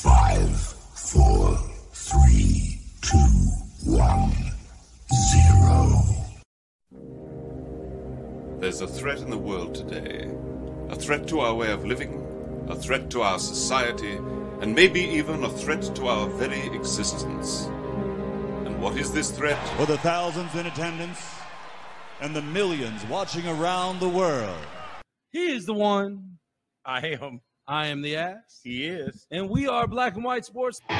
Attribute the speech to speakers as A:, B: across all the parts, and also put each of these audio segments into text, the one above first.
A: Five, four, three, two, one, zero.
B: There's a threat in the world today. A threat to our way of living, a threat to our society, and maybe even a threat to our very existence. And what is this threat?
C: For the thousands in attendance and the millions watching around the world.
D: He is the one.
E: I am.
D: I am the ass.
E: He is.
D: And we are Black and White Sports.
E: What?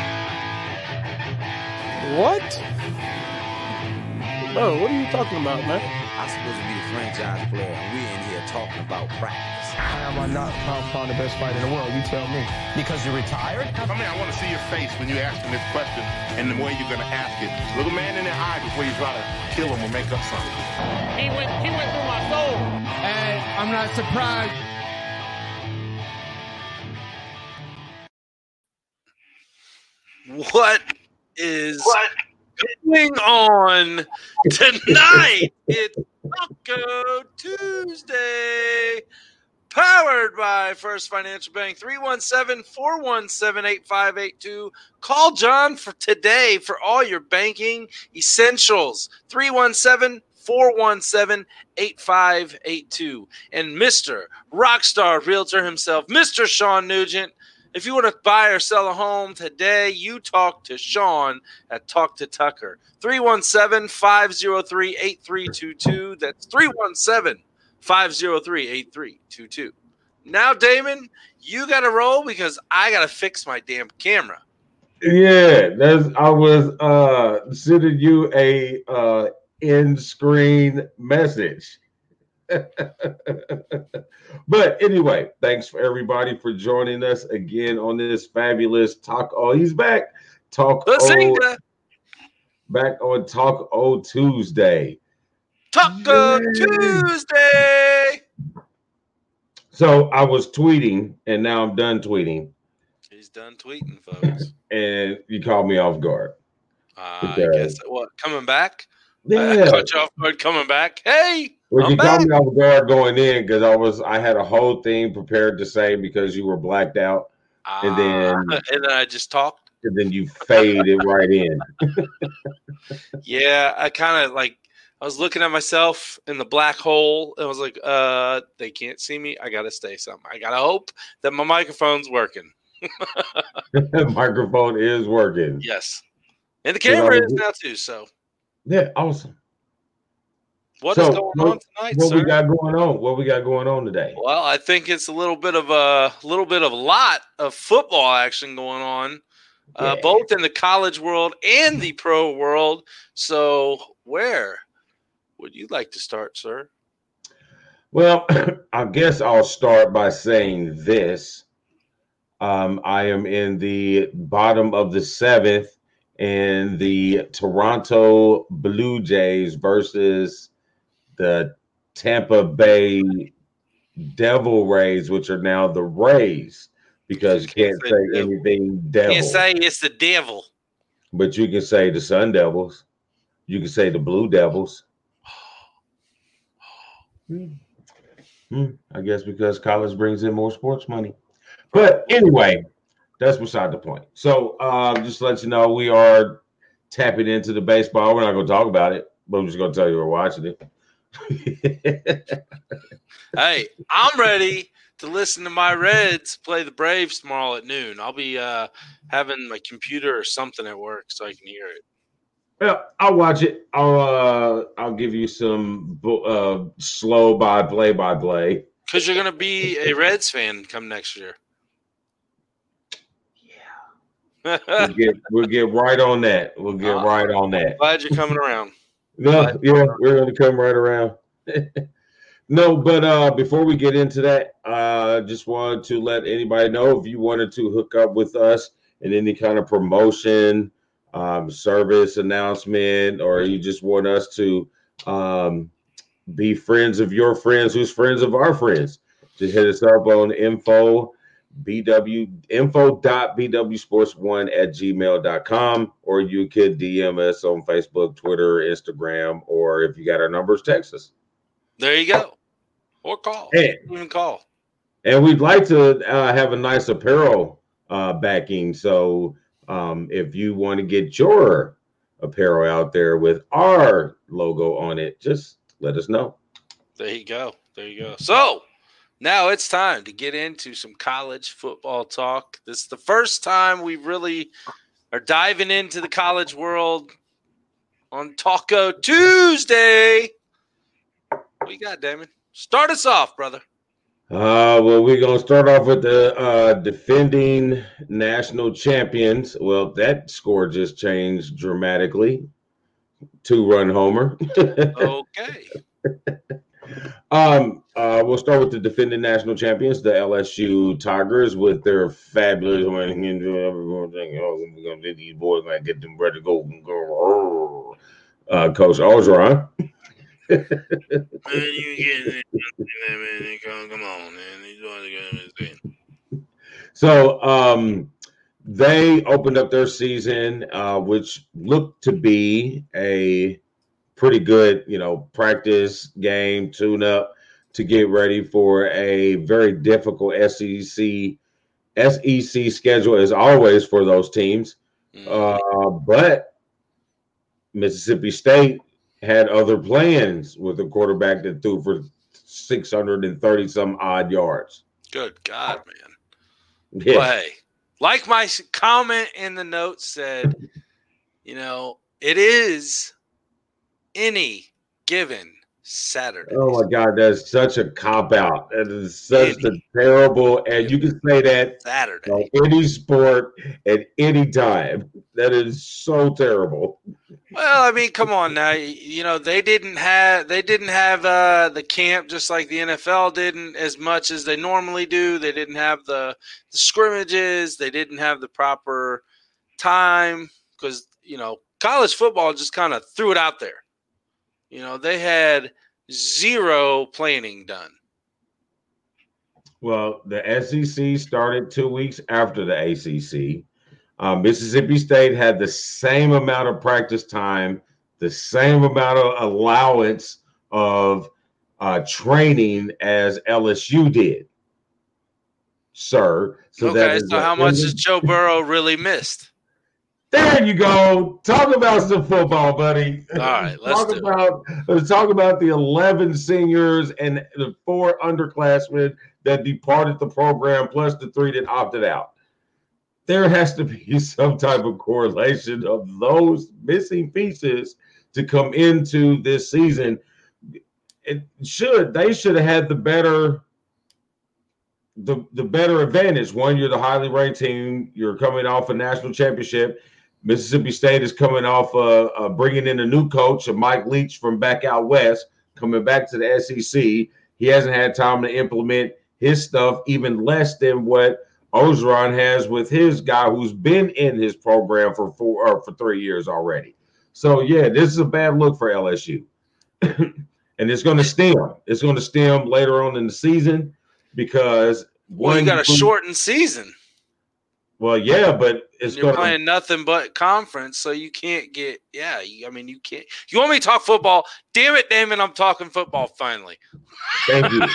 E: Bro, what are you talking about, man?
F: I'm supposed to be the franchise player, and we're in here talking about practice.
G: How am I not pound pound the best fighter in the world? You tell me.
H: Because you're retired?
I: I mean, I want to see your face when you ask him this question and the way you're going to ask it. Look a man in the eye before you try to kill him or make up something.
J: He went, he went through my soul.
K: And I'm not surprised.
L: What is what? going on tonight? it's Taco Tuesday, powered by First Financial Bank. 317 417 8582. Call John for today for all your banking essentials. 317 417 8582. And Mr. Rockstar Realtor himself, Mr. Sean Nugent. If you want to buy or sell a home today, you talk to Sean at Talk to Tucker. 317 503 8322. That's 317 503 8322. Now, Damon, you got to roll because I got to fix my damn camera.
M: Yeah, that's I was uh sending you a uh end screen message. but anyway, thanks for everybody for joining us again on this fabulous talk. Oh, he's back. Talk o, back on Talk O Tuesday.
L: Taco Tuesday.
M: So I was tweeting, and now I'm done tweeting.
L: He's done tweeting, folks.
M: and you called me off guard.
L: Uh, I guess what coming back?
M: Yeah,
L: I caught you off guard coming back. Hey,
M: well,
L: I'm
M: you
L: back.
M: caught me off guard going in because I was I had a whole thing prepared to say because you were blacked out, and then
L: Uh, and then I just talked.
M: and then you faded right in.
L: Yeah, I kind of like I was looking at myself in the black hole and I was like, uh, they can't see me. I gotta stay something. I gotta hope that my microphone's working.
M: Microphone is working.
L: Yes. And the camera is now too. So
M: Yeah, awesome.
L: What is
M: So,
L: going
M: what-
L: on tonight,
M: What
L: sir?
M: we got going on? What we got going on today?
L: Well, I think it's a little bit of a little bit of a lot of football action going on, uh, both in the college world and the pro world. So, where would you like to start, sir?
M: Well, I guess I'll start by saying this. Um, I am in the bottom of the seventh, and the Toronto Blue Jays versus the Tampa Bay Devil Rays, which are now the Rays, because you can't
L: say devil.
M: anything devil,
L: Can't say it's the devil.
M: but you can say the Sun Devils, you can say the Blue Devils. Hmm. Hmm, I guess because college brings in more sports money. But anyway, that's beside the point. So um, just to let you know, we are tapping into the baseball. We're not going to talk about it, but I'm just going to tell you we're watching it.
L: Hey, I'm ready to listen to my Reds play the Braves tomorrow at noon. I'll be uh, having my computer or something at work so I can hear it.
M: well, I'll watch it. I'll uh, I'll give you some uh, slow by play by play.
L: Because you're going to be a Reds fan come next year. Yeah, We'll
M: get we'll get right on that. We'll get
L: Uh,
M: right on that.
L: Glad you're coming around.
M: No, yeah, we're gonna come right around. no, but uh before we get into that, uh just wanted to let anybody know if you wanted to hook up with us in any kind of promotion, um, service announcement, or you just want us to um be friends of your friends who's friends of our friends, just hit us up on info bw info.bwsports1 at gmail.com or you could dm us on facebook twitter instagram or if you got our numbers text us
L: There you go. Or call.
M: Hey.
L: Even call.
M: and we'd like to uh, have a nice apparel uh, backing. So um, if you want to get your apparel out there with our logo on it, just let us know.
L: There you go. There you go. So now it's time to get into some college football talk. This is the first time we really are diving into the college world on Taco Tuesday. What you got, Damon? Start us off, brother.
M: Uh, well, we're gonna start off with the uh, defending national champions. Well, that score just changed dramatically. Two run homer.
L: okay.
M: Um, uh, we'll start with the defending national champions, the LSU Tigers, with their fabulous winning. Oh, we're gonna get these boys gonna get them ready to go. go. Uh, Coach Orgeron.
L: man, you get man. Come, come on, man.
M: So um, they opened up their season, uh, which looked to be a pretty good, you know, practice game, tune up to get ready for a very difficult SEC SEC schedule as always for those teams. Uh, but Mississippi State had other plans with a quarterback that threw for 630 some odd yards.
L: Good God, man.
M: Yeah.
L: Well, hey, like my comment in the notes said, you know, it is any given Saturday.
M: Oh my God, that's such a cop out. That is such a terrible, and you can say that
L: Saturday
M: any sport at any time. That is so terrible.
L: Well, I mean, come on now. You know, they didn't have they didn't have uh, the camp just like the NFL didn't as much as they normally do. They didn't have the, the scrimmages. They didn't have the proper time because you know college football just kind of threw it out there. You know, they had zero planning done.
M: Well, the SEC started two weeks after the ACC. Um, Mississippi State had the same amount of practice time, the same amount of allowance of uh, training as LSU did, sir.
L: So okay, so how much has Joe Burrow really missed?
M: There you go. Talk about some football, buddy.
L: All right, let's
M: talk about let's talk about the eleven seniors and the four underclassmen that departed the program, plus the three that opted out. There has to be some type of correlation of those missing pieces to come into this season. It should they should have had the better the the better advantage. One, you're the highly ranked team. You're coming off a national championship. Mississippi State is coming off uh, uh, bringing in a new coach, Mike Leach from back out west, coming back to the SEC. He hasn't had time to implement his stuff, even less than what Orgeron has with his guy who's been in his program for four or for three years already. So yeah, this is a bad look for LSU, and it's going to stem. It's going to stem later on in the season because
L: well, you got a shortened season.
M: Well, yeah, but it's
L: you're gonna, playing nothing but conference, so you can't get. Yeah, you, I mean, you can't. You want me to talk football? Damn it, Damon! I'm talking football finally.
M: Thank you.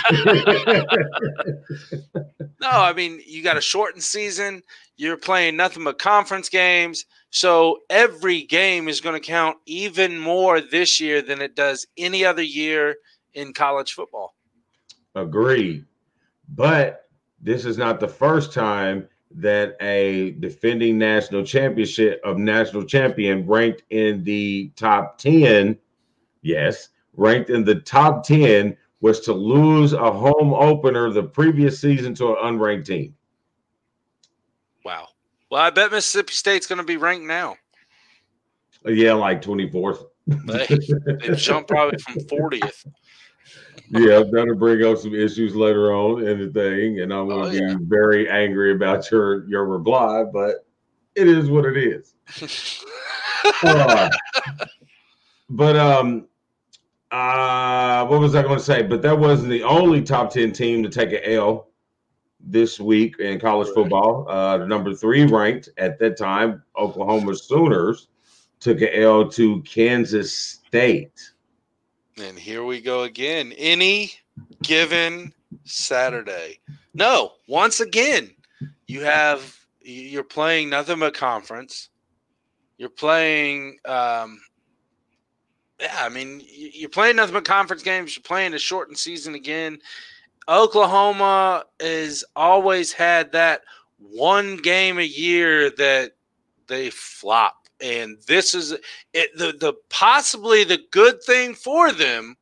L: no, I mean, you got a shortened season. You're playing nothing but conference games, so every game is going to count even more this year than it does any other year in college football.
M: Agree, but this is not the first time that a defending national championship of national champion ranked in the top 10 yes ranked in the top 10 was to lose a home opener the previous season to an unranked team.
L: Wow. Well i bet mississippi state's going to be ranked now.
M: Yeah like 24th
L: they, they jumped probably from 40th
M: yeah, that'll bring up some issues later on in the thing, and I'm going to oh, yeah. be very angry about your your reply, but it is what it is. uh, but um, uh, what was I going to say? But that wasn't the only top ten team to take an L this week in college football. Uh, the number three ranked at that time, Oklahoma Sooners took an L to Kansas State.
L: And here we go again. Any given Saturday. No, once again, you have you're playing nothing but conference. You're playing, um, yeah, I mean, you're playing nothing but conference games. You're playing a shortened season again. Oklahoma has always had that one game a year that they flop. And this is it, the the possibly the good thing for them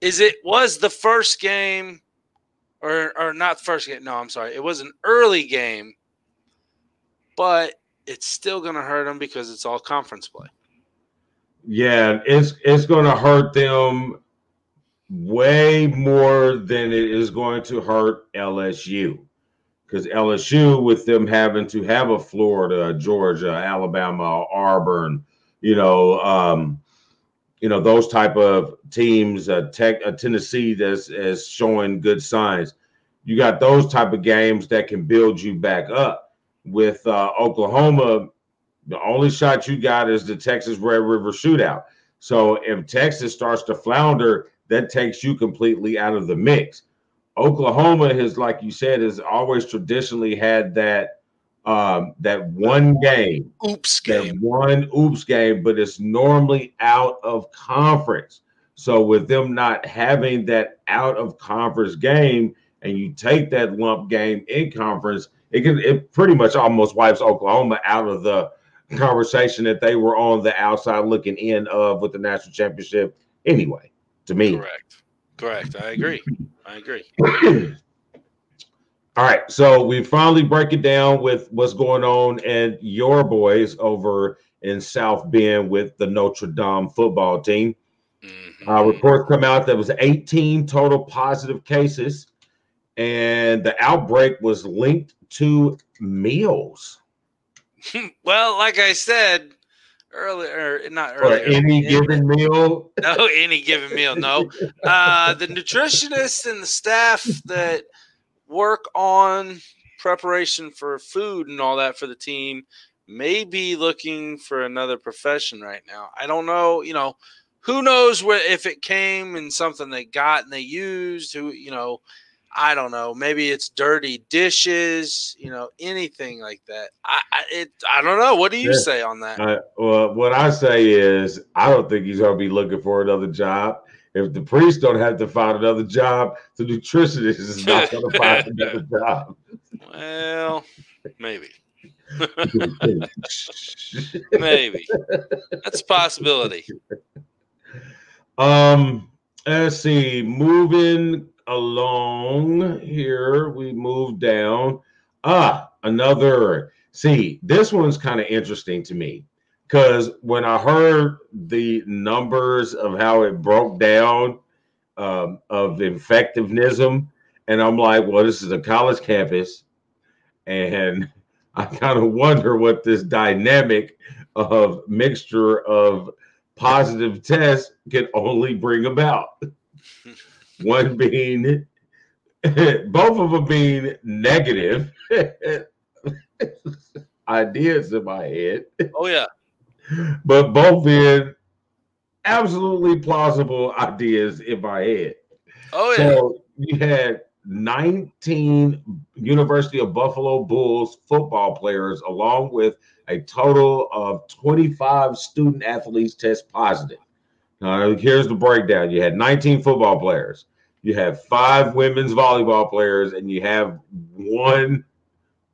L: is it was the first game or or not first game. No, I'm sorry. It was an early game, but it's still going to hurt them because it's all conference play.
M: Yeah, it's it's going to hurt them way more than it is going to hurt LSU because LSU, with them having to have a Florida, Georgia, Alabama, Auburn, you know, um, you know those type of teams, uh, Tech, uh, Tennessee, that's as showing good signs. You got those type of games that can build you back up. With uh, Oklahoma, the only shot you got is the Texas Red River Shootout. So if Texas starts to flounder, that takes you completely out of the mix. Oklahoma has, like you said, has always traditionally had that um, that one game,
L: oops game,
M: one oops game, but it's normally out of conference. So with them not having that out of conference game, and you take that lump game in conference, it can it pretty much almost wipes Oklahoma out of the conversation that they were on the outside looking in of with the national championship anyway. To me,
L: correct, correct. I agree. I agree.
M: All right, so we finally break it down with what's going on and your boys over in South Bend with the Notre Dame football team. Mm-hmm. Uh, reports come out that was 18 total positive cases, and the outbreak was linked to meals.
L: well, like I said earlier, not earlier.
M: Any given meal.
L: No, any given meal. No. Uh, the nutritionists and the staff that work on preparation for food and all that for the team may be looking for another profession right now. I don't know, you know, who knows where if it came in something they got and they used, who, you know, I don't know. Maybe it's dirty dishes, you know, anything like that. I, I it, I don't know. What do you yeah. say on that?
M: Uh, well, what I say is, I don't think he's going to be looking for another job. If the priest don't have to find another job, the nutritionist is not going to find another job.
L: Well, maybe. maybe that's a possibility.
M: Um, let's see. Moving along here, we move down. Ah, another. See, this one's kind of interesting to me because when I heard the numbers of how it broke down um, of effectiveness, and I'm like, well, this is a college campus, and I kind of wonder what this dynamic of mixture of positive tests can only bring about. One being, both of them being negative ideas in my head.
L: Oh yeah
M: but both being absolutely plausible ideas in my head.
L: Oh yeah. So
M: you had 19 University of Buffalo Bulls football players, along with a total of 25 student athletes test positive. Now, here's the breakdown: you had 19 football players, you have five women's volleyball players, and you have one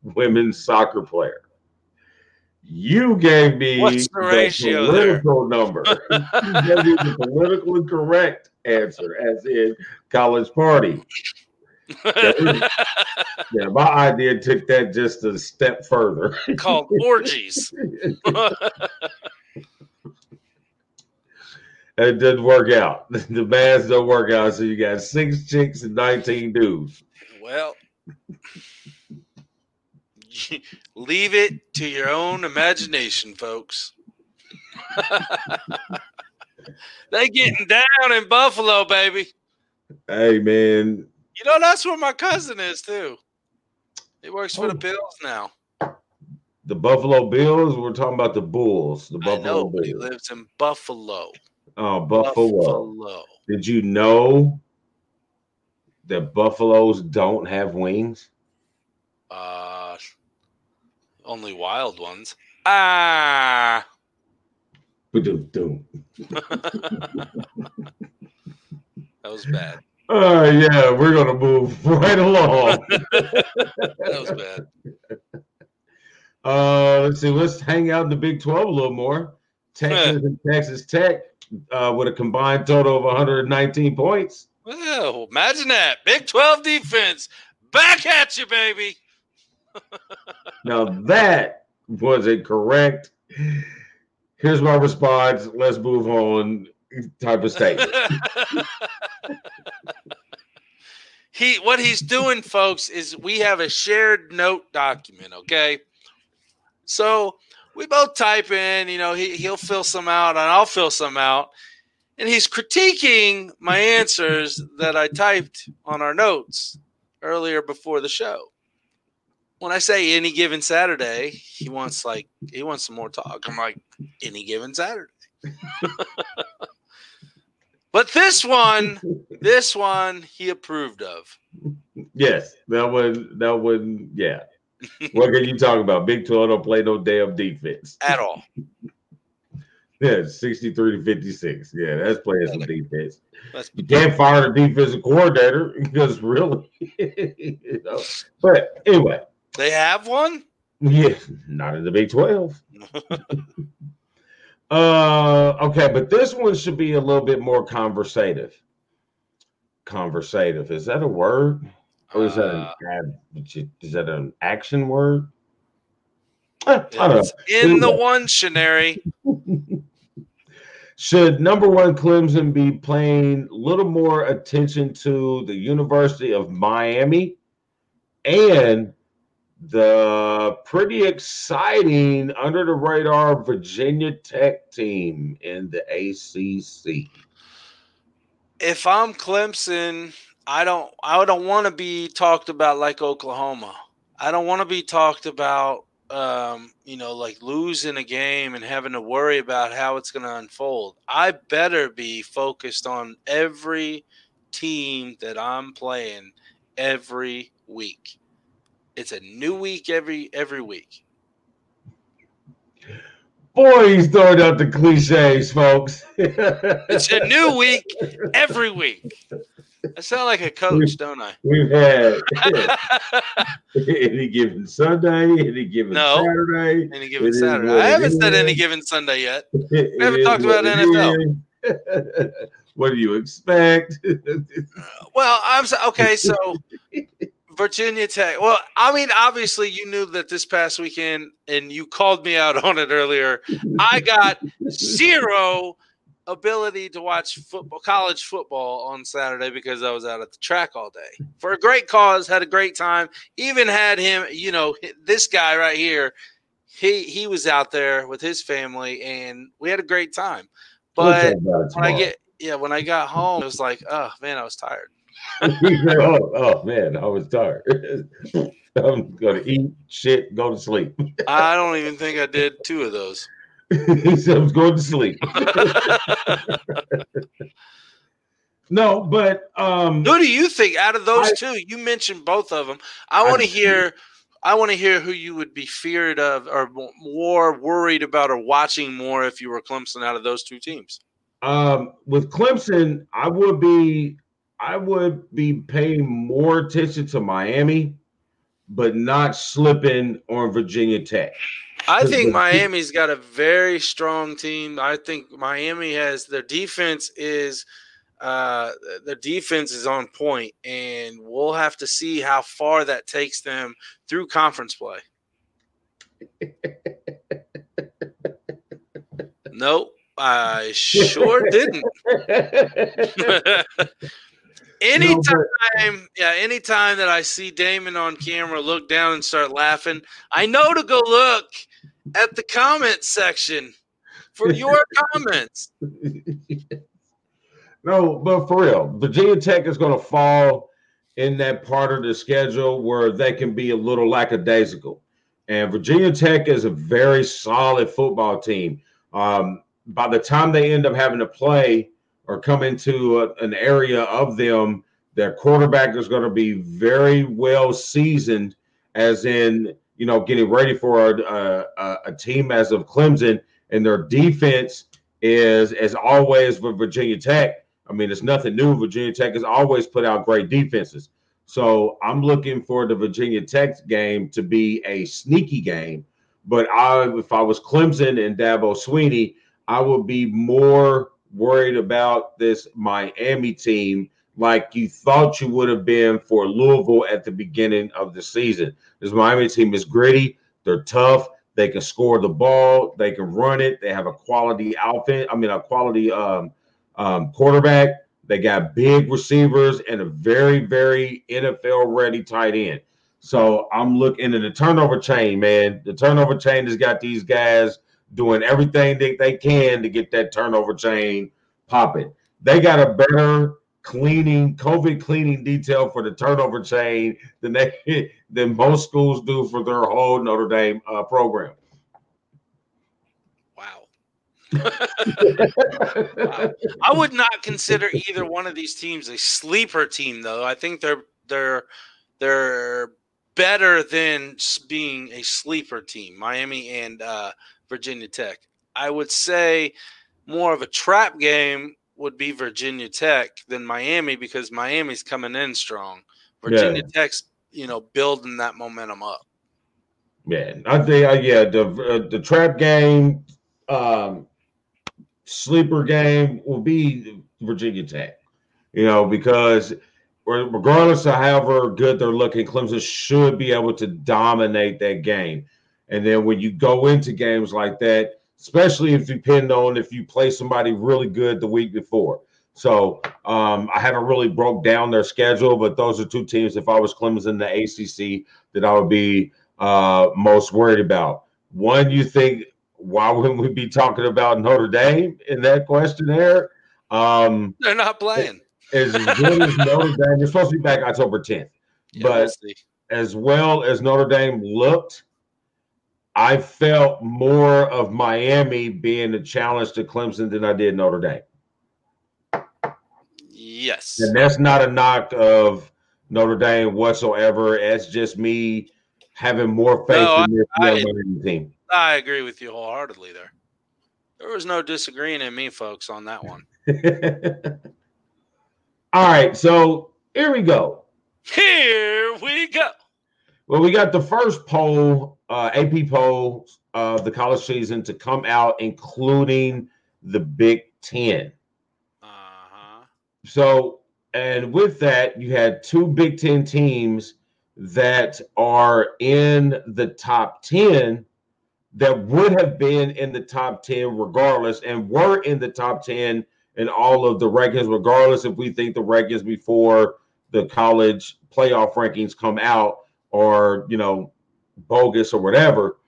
M: women's soccer player. You gave me
L: What's the, the
M: political there? number. you gave me the politically correct answer, as in college party. yeah, my idea took that just a step further.
L: Called orgies.
M: it didn't work out. The bands don't work out. So you got six chicks and 19 dudes.
L: Well, leave it to your own imagination, folks. they getting down in Buffalo, baby.
M: Hey man.
L: You know that's where my cousin is too. He works for oh. the Bills now.
M: The Buffalo Bills. We're talking about the Bulls. The Buffalo
L: know,
M: Bills.
L: he lives in Buffalo.
M: Oh, Buffalo.
L: Buffalo.
M: Did you know that buffaloes don't have wings?
L: Uh Only wild ones. Ah. That was bad.
M: Oh yeah, we're gonna move right along.
L: That was bad.
M: Uh, let's see. Let's hang out in the Big Twelve a little more. Texas and Texas Tech uh, with a combined total of 119 points.
L: Well, imagine that. Big 12 defense. Back at you, baby.
M: Now that was a correct. Here's my response. Let's move on. Type of statement.
L: he what he's doing, folks, is we have a shared note document, okay? So we both type in, you know, he, he'll fill some out and I'll fill some out. And he's critiquing my answers that I typed on our notes earlier before the show. When I say any given Saturday, he wants like he wants some more talk. I'm like, any given Saturday. but this one, this one he approved of.
M: yes, that one. That one. Yeah. What can you talk about? Big 12 don't play no damn defense
L: at all.
M: Yeah, 63 to 56. Yeah, that's playing some defense. You can't fire the defensive coordinator because really, you know. But anyway,
L: they have one.
M: Yeah, not in the Big 12. uh, okay, but this one should be a little bit more conversative. Conversative is that a word? Or is that
L: Uh,
M: an is that an action word? Eh, I don't know.
L: In the one scenario.
M: Should number one Clemson be paying a little more attention to the University of Miami and the pretty exciting under the radar Virginia Tech team in the ACC?
L: if I'm Clemson, I don't I don't want to be talked about like Oklahoma. I don't want to be talked about um, you know, like losing a game and having to worry about how it's going to unfold. I better be focused on every team that I'm playing every week. It's a new week every every week.
M: Boy, he's throwing out the cliches, folks.
L: It's a new week every week. I sound like a coach, don't I?
M: We've had any given Sunday, any given
L: No.
M: Saturday.
L: Any given Saturday. I haven't said any given Sunday yet. We haven't talked about NFL.
M: what do you expect?
L: Uh, well, I'm so, okay. So Virginia Tech. Well, I mean, obviously, you knew that this past weekend, and you called me out on it earlier. I got zero ability to watch football, college football on Saturday because I was out at the track all day for a great cause. Had a great time. Even had him, you know, this guy right here. He he was out there with his family, and we had a great time. But
M: talk about it
L: when I get yeah, when I got home, it was like, oh man, I was tired.
M: oh, oh, man, I was tired. I'm gonna eat shit, go to sleep.
L: I don't even think I did two of those.
M: he said I was going to sleep. no, but um
L: Who do you think out of those
M: I-
L: two? You mentioned both of them. I want to hear. I want to hear who you would be feared of, or more worried about, or watching more if you were Clemson out of those two teams.
M: um with Clemson, I would be I would be paying more attention to Miami, but not slipping on Virginia Tech.
L: I think Miami's got a very strong team. I think Miami has their defense is uh their defense is on point and we'll have to see how far that takes them through conference play. nope, I sure didn't. anytime, yeah, anytime that I see Damon on camera look down and start laughing, I know to go look at the comment section for your comments.
M: No, but for real, Virginia Tech is going to fall in that part of the schedule where they can be a little lackadaisical. And Virginia Tech is a very solid football team. Um, by the time they end up having to play or come into a- an area of them, their quarterback is going to be very well seasoned, as in you know, getting ready for a, a, a team as of Clemson, and their defense is, as always, with Virginia Tech. I mean, it's nothing new. Virginia Tech has always put out great defenses. So I'm looking for the Virginia Tech game to be a sneaky game. But I, if I was Clemson and Dabo Swinney, I would be more worried about this Miami team like you thought you would have been for Louisville at the beginning of the season. This Miami team is gritty, they're tough, they can score the ball, they can run it, they have a quality outfit. I mean, a quality um, um, quarterback. They got big receivers and a very, very NFL ready tight end. So I'm looking at the turnover chain, man. The turnover chain has got these guys doing everything that they can to get that turnover chain popping. They got a better cleaning COVID cleaning detail for the turnover chain than they than most schools do for their whole Notre Dame uh, program.
L: Wow. wow. I would not consider either one of these teams a sleeper team, though. I think they're they're they're better than being a sleeper team. Miami and uh, Virginia Tech. I would say more of a trap game would be Virginia Tech than Miami because Miami's coming in strong. Virginia yeah. Tech's, you know, building that momentum up.
M: Yeah, I think uh, yeah the uh, the trap game, um, sleeper game will be Virginia Tech. You know because regardless of however good they're looking, Clemson should be able to dominate that game. And then when you go into games like that, especially if you depend on if you play somebody really good the week before. So um, I haven't really broke down their schedule, but those are two teams. If I was Clemson, the ACC, that I would be uh, most worried about. One, you think why wouldn't we be talking about Notre Dame in that questionnaire? Um,
L: They're not playing.
M: As good as Notre Dame, they're supposed to be back October 10th, yeah, but we'll as well as Notre Dame looked, I felt more of Miami being a challenge to Clemson than I did Notre Dame.
L: Yes.
M: And that's not a knock of Notre Dame whatsoever. It's just me having more faith no, in this I, team.
L: I agree with you wholeheartedly there. There was no disagreeing in me, folks, on that one.
M: All right, so here we go.
L: Here we go.
M: Well, we got the first poll uh, AP poll of the college season to come out, including the Big 10
L: uh-huh.
M: So, and with that, you had two Big Ten teams that are in the top 10 that would have been in the top 10 regardless and were in the top 10 in all of the rankings, regardless if we think the rankings before the college playoff rankings come out or, you know, bogus or whatever.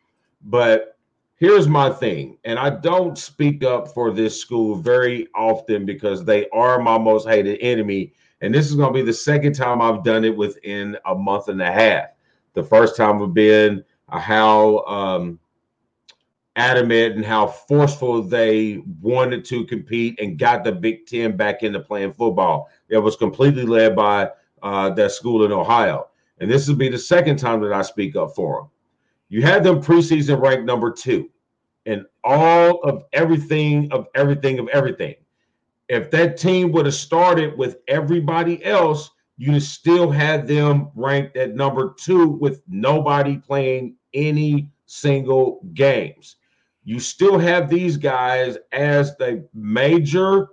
M: But here's my thing, and I don't speak up for this school very often because they are my most hated enemy. And this is going to be the second time I've done it within a month and a half. The first time have been how um, adamant and how forceful they wanted to compete and got the Big Ten back into playing football. It was completely led by uh, that school in Ohio. And this will be the second time that I speak up for them. You had them preseason ranked number two and all of everything, of everything, of everything. If that team would have started with everybody else, you still had them ranked at number two with nobody playing any single games. You still have these guys as the major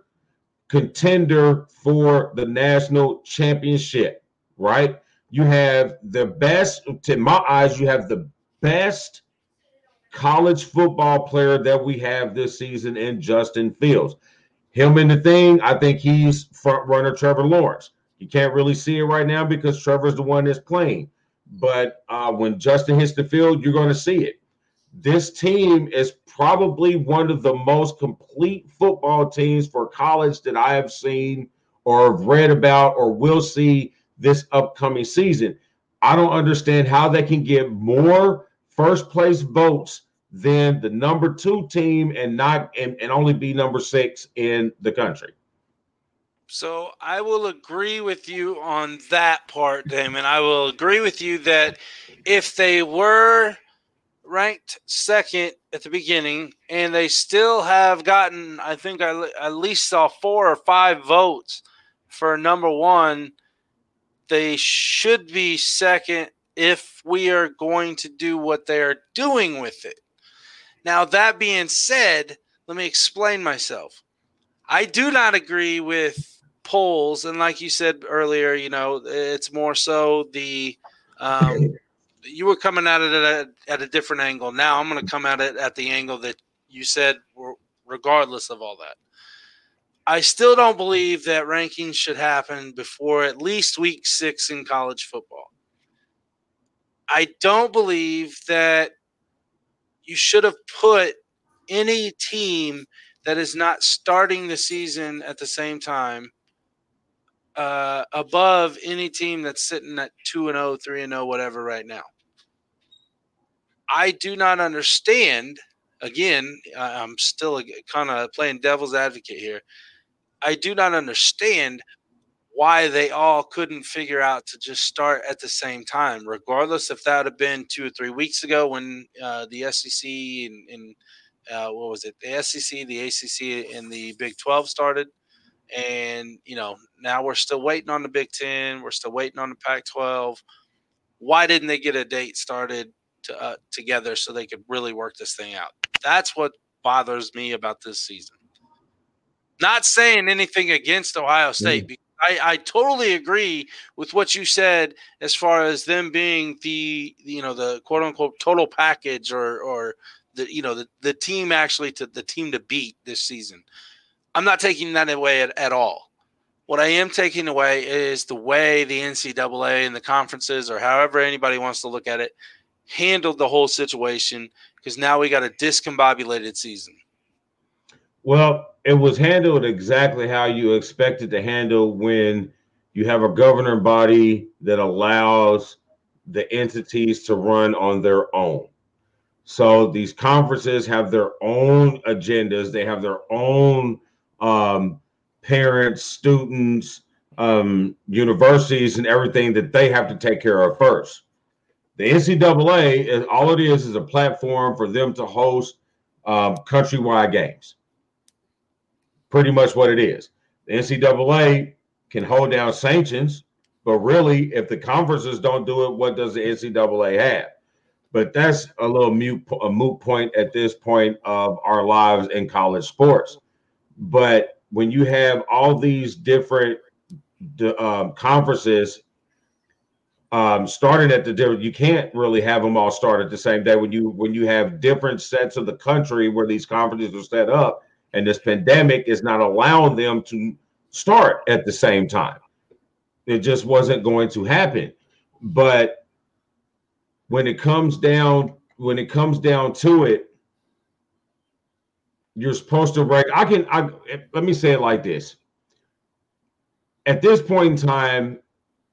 M: contender for the national championship, right? You have the best, to my eyes, you have the best college football player that we have this season in Justin Fields. Him in the thing, I think he's front runner Trevor Lawrence. You can't really see it right now because Trevor's the one that's playing. But uh, when Justin hits the field, you're going to see it. This team is probably one of the most complete football teams for college that I have seen or have read about or will see this upcoming season. I don't understand how they can get more first place votes than the number two team and not and, and only be number six in the country.
L: So I will agree with you on that part, Damon. I will agree with you that if they were ranked second at the beginning and they still have gotten, I think I at least saw four or five votes for number one, they should be second if we are going to do what they are doing with it. Now, that being said, let me explain myself. I do not agree with polls, and like you said earlier, you know, it's more so the um, you were coming at it at a, at a different angle. Now I'm going to come at it at the angle that you said, regardless of all that. I still don't believe that rankings should happen before at least week six in college football. I don't believe that you should have put any team that is not starting the season at the same time uh, above any team that's sitting at 2 and 0, 3 and 0, whatever right now. I do not understand. Again, I'm still kind of playing devil's advocate here. I do not understand why they all couldn't figure out to just start at the same time, regardless if that had been two or three weeks ago when uh, the SEC and, and uh, what was it, the SEC, the ACC, and the Big 12 started. And, you know, now we're still waiting on the Big 10. We're still waiting on the Pac 12. Why didn't they get a date started to, uh, together so they could really work this thing out? That's what bothers me about this season. Not saying anything against Ohio State mm. I, I totally agree with what you said as far as them being the you know the quote unquote total package or or the you know the, the team actually to the team to beat this season. I'm not taking that away at, at all. What I am taking away is the way the NCAA and the conferences, or however anybody wants to look at it, handled the whole situation because now we got a discombobulated season.
M: Well, it was handled exactly how you expected to handle when you have a governing body that allows the entities to run on their own. So these conferences have their own agendas, they have their own um, parents, students, um, universities, and everything that they have to take care of first. The NCAA all it is is a platform for them to host um, countrywide games pretty much what it is. The NCAA can hold down sanctions, but really, if the conferences don't do it, what does the NCAA have? But that's a little mute, a moot point at this point of our lives in college sports. But when you have all these different um, conferences um, starting at the different, you can't really have them all start at the same day. When you when you have different sets of the country where these conferences are set up, and this pandemic is not allowing them to start at the same time. It just wasn't going to happen. But when it comes down, when it comes down to it, you're supposed to rank. I can. I let me say it like this. At this point in time,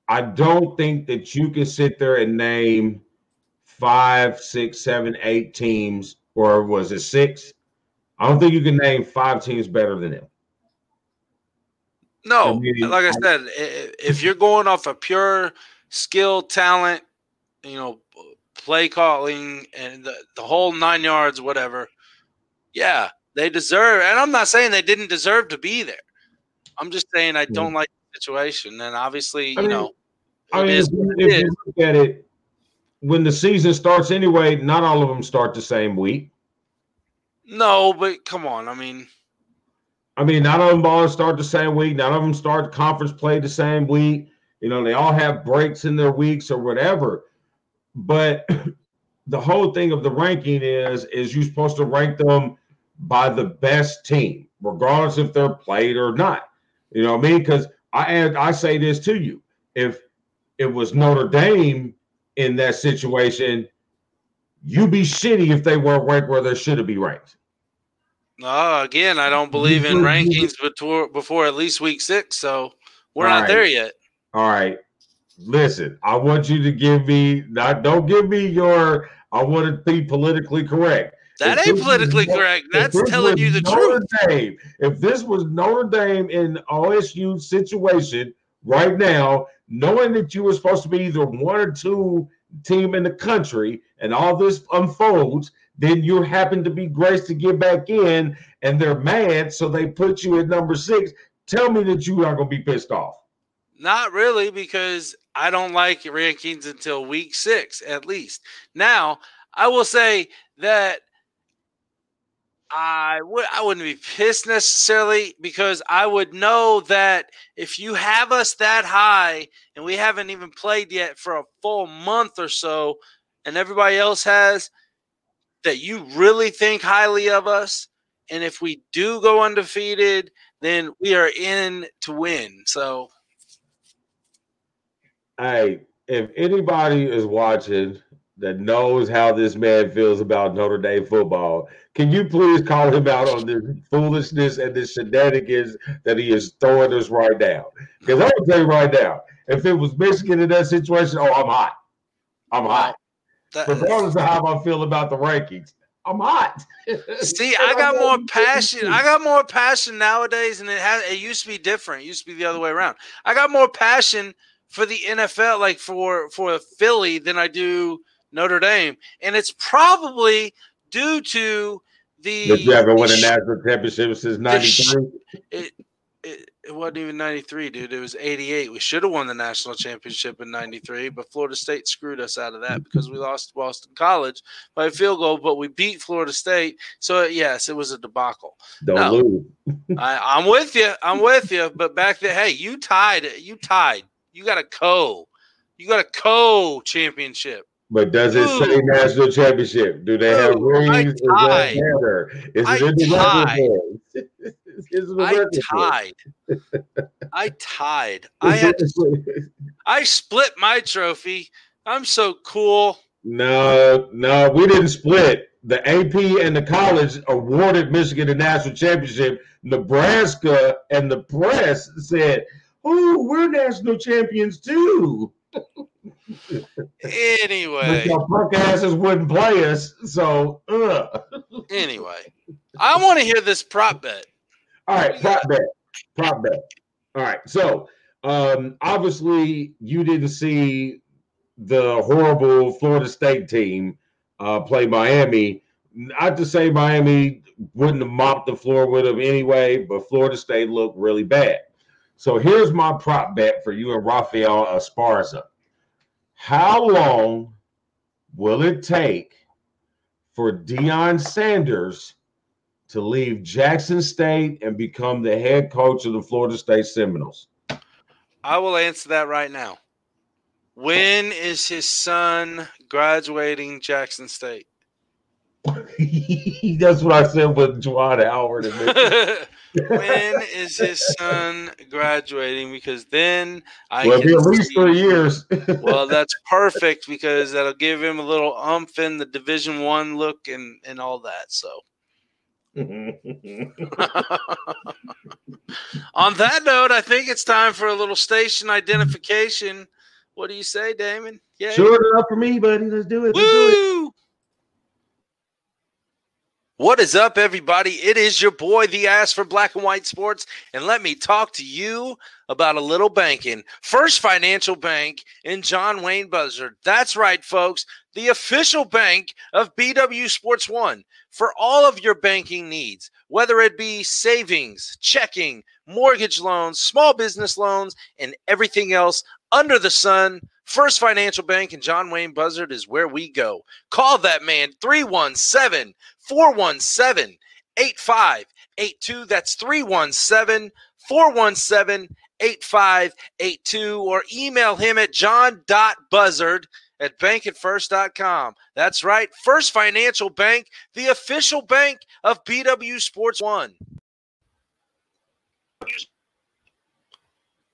M: I don't think that you can sit there and name five, six, seven, eight teams, or was it six? I don't think you can name five teams better than him.
L: No, I mean, like I said, if you're going off a of pure skill, talent, you know, play calling, and the, the whole nine yards, whatever, yeah, they deserve. And I'm not saying they didn't deserve to be there. I'm just saying I don't like the situation. And obviously, you I mean, know,
M: I mean, if, if you look at it, when the season starts anyway, not all of them start the same week.
L: No, but come on. I mean,
M: I mean, none of them all start the same week. None of them start conference play the same week. You know, they all have breaks in their weeks or whatever. But the whole thing of the ranking is is you're supposed to rank them by the best team, regardless if they're played or not. You know what I mean? Because I I say this to you: if it was Notre Dame in that situation, you'd be shitty if they weren't ranked where they should have be ranked.
L: Uh, again, I don't believe in rankings before before at least week six, so we're All not right. there yet.
M: All right. Listen, I want you to give me not don't give me your I want to be politically correct.
L: That if ain't politically was, correct. That's telling you the Notre truth.
M: Dame, if this was Notre Dame in OSU situation right now, knowing that you were supposed to be either one or two team in the country and all this unfolds, then you happen to be graced to get back in and they're mad, so they put you at number six. Tell me that you are going to be pissed off.
L: Not really, because I don't like rankings until week six at least. Now, I will say that I would I wouldn't be pissed necessarily because I would know that if you have us that high and we haven't even played yet for a full month or so, and everybody else has, that you really think highly of us. And if we do go undefeated, then we are in to win. So
M: Hey, if anybody is watching that knows how this man feels about Notre Dame football, can you please call him out on this foolishness and this shenanigans that he is throwing us right now? Because I will tell you right now, if it was Michigan in that situation, oh, I'm hot. I'm hot.
L: That,
M: Regardless of how I feel about the rankings, I'm hot.
L: See, I got more passion. I got more passion nowadays, and it has. It used to be different. It used to be the other way around. I got more passion for the NFL, like for for Philly, than I do Notre Dame, and it's probably due to the.
M: But you haven't won a national championship since '93.
L: it, it, it wasn't even 93, dude. It was 88. We should have won the national championship in 93, but Florida State screwed us out of that because we lost to Boston College by a field goal, but we beat Florida State. So, yes, it was a debacle.
M: Don't
L: No.
M: lose.
L: I, I'm with you. I'm with you. But back then, hey, you tied. You tied. You got a co. You got a co championship.
M: But does it say national championship? Do they have
L: Ooh, I
M: rings? Is that matter? Is it in the
L: tied.
M: record books? Is it in the
L: I tied. I tied. I had to, I split my trophy. I'm so cool.
M: No, no, we didn't split. The AP and the college awarded Michigan the national championship. Nebraska and the press said, "Oh, we're national champions too."
L: Anyway,
M: your punk asses wouldn't play us, so ugh.
L: anyway, I want to hear this prop bet.
M: All right, prop bet. Prop bet. All right. So um obviously you didn't see the horrible Florida State team uh play Miami. Not to say Miami wouldn't have mopped the floor with them anyway, but Florida State looked really bad. So here's my prop bet for you and Rafael Esparza. How long will it take for Deion Sanders to leave Jackson State and become the head coach of the Florida State Seminoles?
L: I will answer that right now. When is his son graduating Jackson State?
M: That's what I said with Juwan Howard. And
L: when is his son graduating? Because then I
M: well,
L: can
M: at least three years.
L: well, that's perfect because that'll give him a little umph in the Division One look and and all that. So, on that note, I think it's time for a little station identification. What do you say, Damon? Yeah.
M: Short it up for me, buddy. Let's do it. Let's do it.
L: What is up, everybody? It is your boy, the ass for Black and White Sports, and let me talk to you about a little banking. First Financial Bank in John Wayne Buzzard. That's right, folks. The official bank of BW Sports One for all of your banking needs, whether it be savings, checking, mortgage loans, small business loans, and everything else under the sun. First Financial Bank and John Wayne Buzzard is where we go. Call that man 317 417 8582. That's 317 417 8582. Or email him at john.buzzard at bankatfirst.com. That's right. First Financial Bank, the official bank of BW Sports One.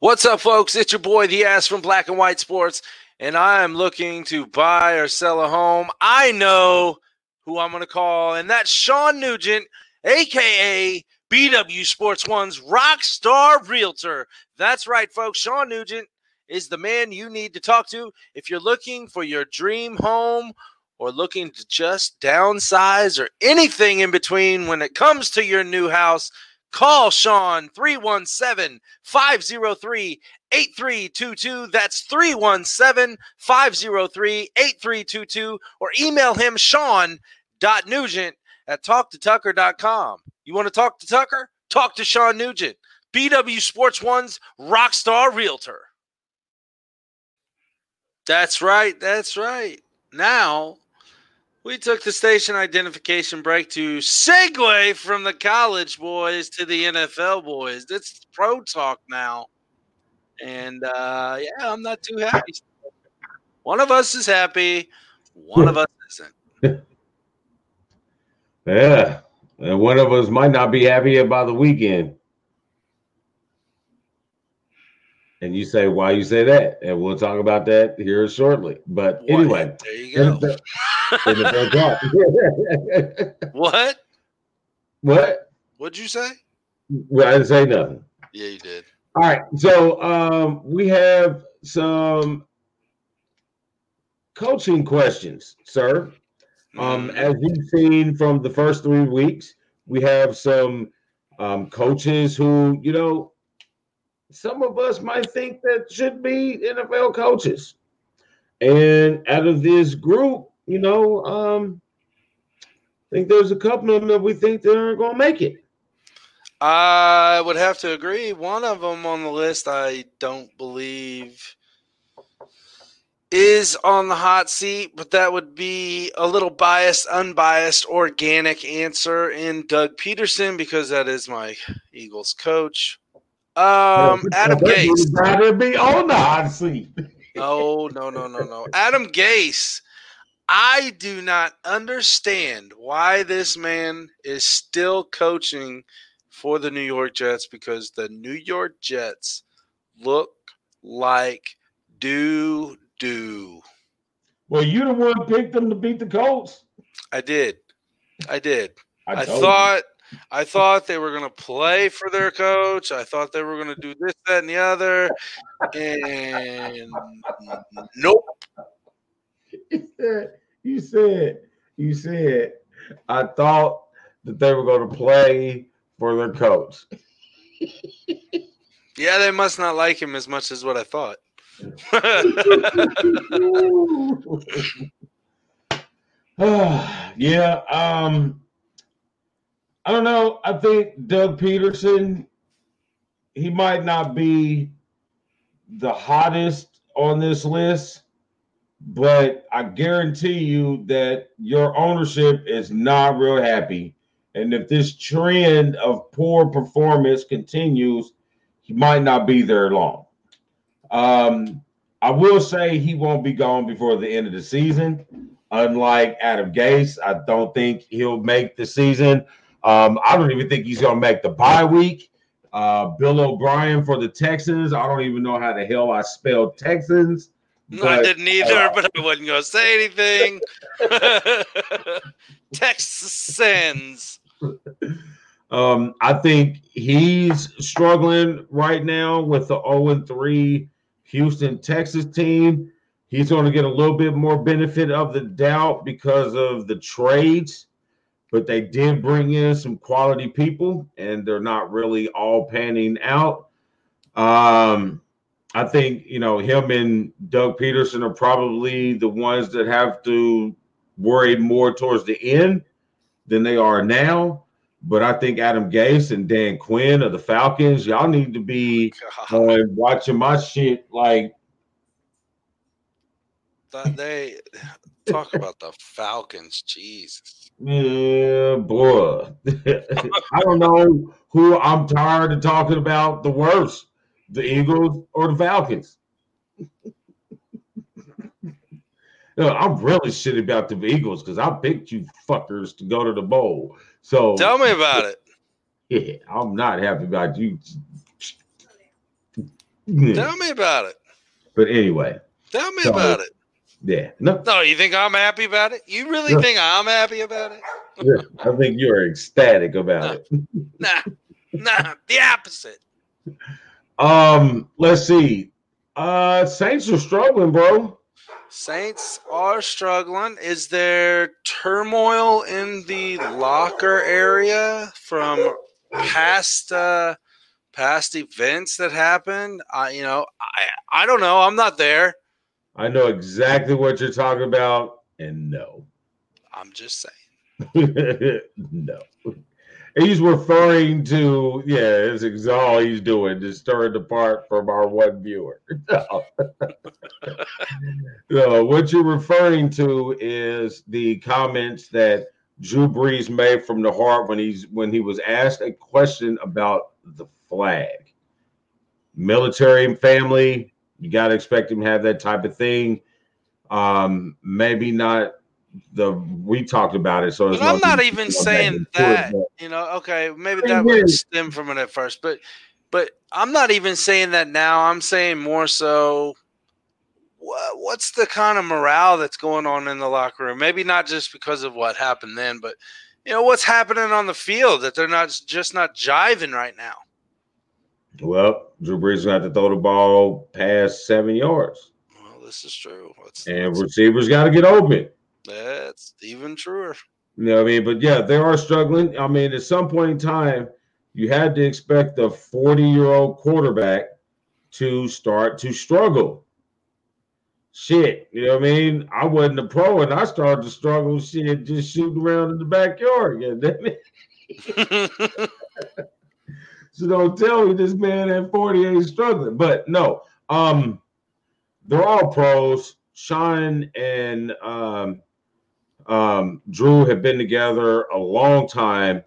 L: What's up, folks? It's your boy, the ass from Black and White Sports, and I am looking to buy or sell a home. I know who I'm going to call, and that's Sean Nugent, aka BW Sports One's rock star realtor. That's right, folks. Sean Nugent is the man you need to talk to if you're looking for your dream home or looking to just downsize or anything in between when it comes to your new house. Call Sean 317 503 8322. That's 317 503 8322. Or email him Sean.Nugent at talktotucker.com. You want to talk to Tucker? Talk to Sean Nugent, BW Sports One's Rockstar Realtor. That's right. That's right. Now, we took the station identification break to segue from the college boys to the NFL boys. It's pro talk now. And uh, yeah, I'm not too happy. One of us is happy, one of us isn't.
M: Yeah. And one of us might not be happy about the weekend. And you say, why you say that? And we'll talk about that here shortly. But
L: What?
M: anyway,
L: there you go. What?
M: what?
L: What'd you say?
M: Well, I didn't say nothing.
L: Yeah, you did.
M: All right. So um, we have some coaching questions, sir. Um, as you've seen from the first three weeks, we have some um, coaches who, you know, some of us might think that should be NFL coaches. And out of this group, you know, um, I think there's a couple of them that we think that aren't going to make it.
L: I would have to agree. One of them on the list, I don't believe is on the hot seat, but that would be a little biased, unbiased, organic answer in Doug Pederson because that is my Eagles coach. Um, Adam Gase.
M: Gotta be on the hot seat.
L: No, no, no, no, no. Adam Gase. I do not understand why this man is still coaching for the New York Jets because the New York Jets look like do do.
M: Well, you the one picked them to beat the Colts.
L: I did. I did.
M: I
L: I,
M: told you.
L: I thought they were going to play for their coach. I thought they were going to do this, that, and the other. And nope.
M: You said, you said, you said, I thought that they were going to play for their coach.
L: Yeah, they must not like him as much as what I thought.
M: yeah, um, I don't know. I think Doug Pederson, he might not be the hottest on this list, but I guarantee you that your ownership is not real happy. And if this trend of poor performance continues, he might not be there long. Um, I will say he won't be gone before the end of the season. Unlike Adam Gase, I don't think he'll make the season. Um, I don't even think he's going to make the bye week. Uh, Bill O'Brien for the Texans. I don't even know how the hell I spell Texans.
L: No, I didn't either,
M: uh,
L: but I wasn't going to say anything. Texans.
M: Um, I think he's struggling right now with the 0 3 Houston, Texas team. He's going to get a little bit more benefit of the doubt because of the trades, but they did bring in some quality people and they're not really all panning out. Um, I think, you know, him and Doug Pederson are probably the ones that have to worry more towards the end than they are now. But I think Adam Gase and Dan Quinn of the Falcons, y'all need to be going watching my shit like
L: Thought they talk about the Falcons. Jesus.
M: Yeah, boy. I don't know who I'm tired of talking about the worst, the Eagles or the Falcons. No, I'm really shitty about the Eagles because I picked you fuckers to go to the bowl. So
L: Tell me about it.
M: yeah, I'm not happy about you.
L: Tell me about it.
M: But anyway,
L: Tell me
M: So-
L: about it.
M: Yeah, no,
L: No, you think I'm happy about it? You really
M: Yeah.
L: think I'm happy about it?
M: yeah, I think you're ecstatic about it.
L: Nah, nah, the opposite.
M: Um, let's see. Uh, Saints are struggling, bro.
L: Saints are struggling. Is there turmoil in the locker area from past uh past events that happened. I you know, I I don't know. I'm not there.
M: I know exactly what you're talking about, and no,
L: I'm just saying.
M: no. He's referring to yeah, it's all he's doing, just stirring the part from our one viewer. no. no, what you're referring to is the comments that Drew Brees made from the heart when he's when he was asked a question about the flag. Military and family, you got to expect him to have that type of thing. Um, maybe not the we talked about it. So
L: I'm not even saying that. It, you know, okay, maybe that would stem from it at first, but but I'm not even saying that now. I'm saying more so. What, what's the kind of morale that's going on in the locker room? Maybe not just because of what happened then, but you know what's happening on the field that they're not just not jiving right now.
M: Well, Drew Brees got to throw the ball past seven yards.
L: Well, this is true. Let's,
M: and let's, receivers got to get open.
L: That's even truer.
M: You know what I mean? But yeah, they are struggling. I mean, at some point in time, you had to expect the 40 year old quarterback to start to struggle. Shit, you know what I mean? I wasn't a pro and I started to struggle shit just shooting around in the backyard. Yeah, so don't tell me this man at 48 is struggling. But no, um, they're all pros. Sean and um, um, Drew have been together a long time.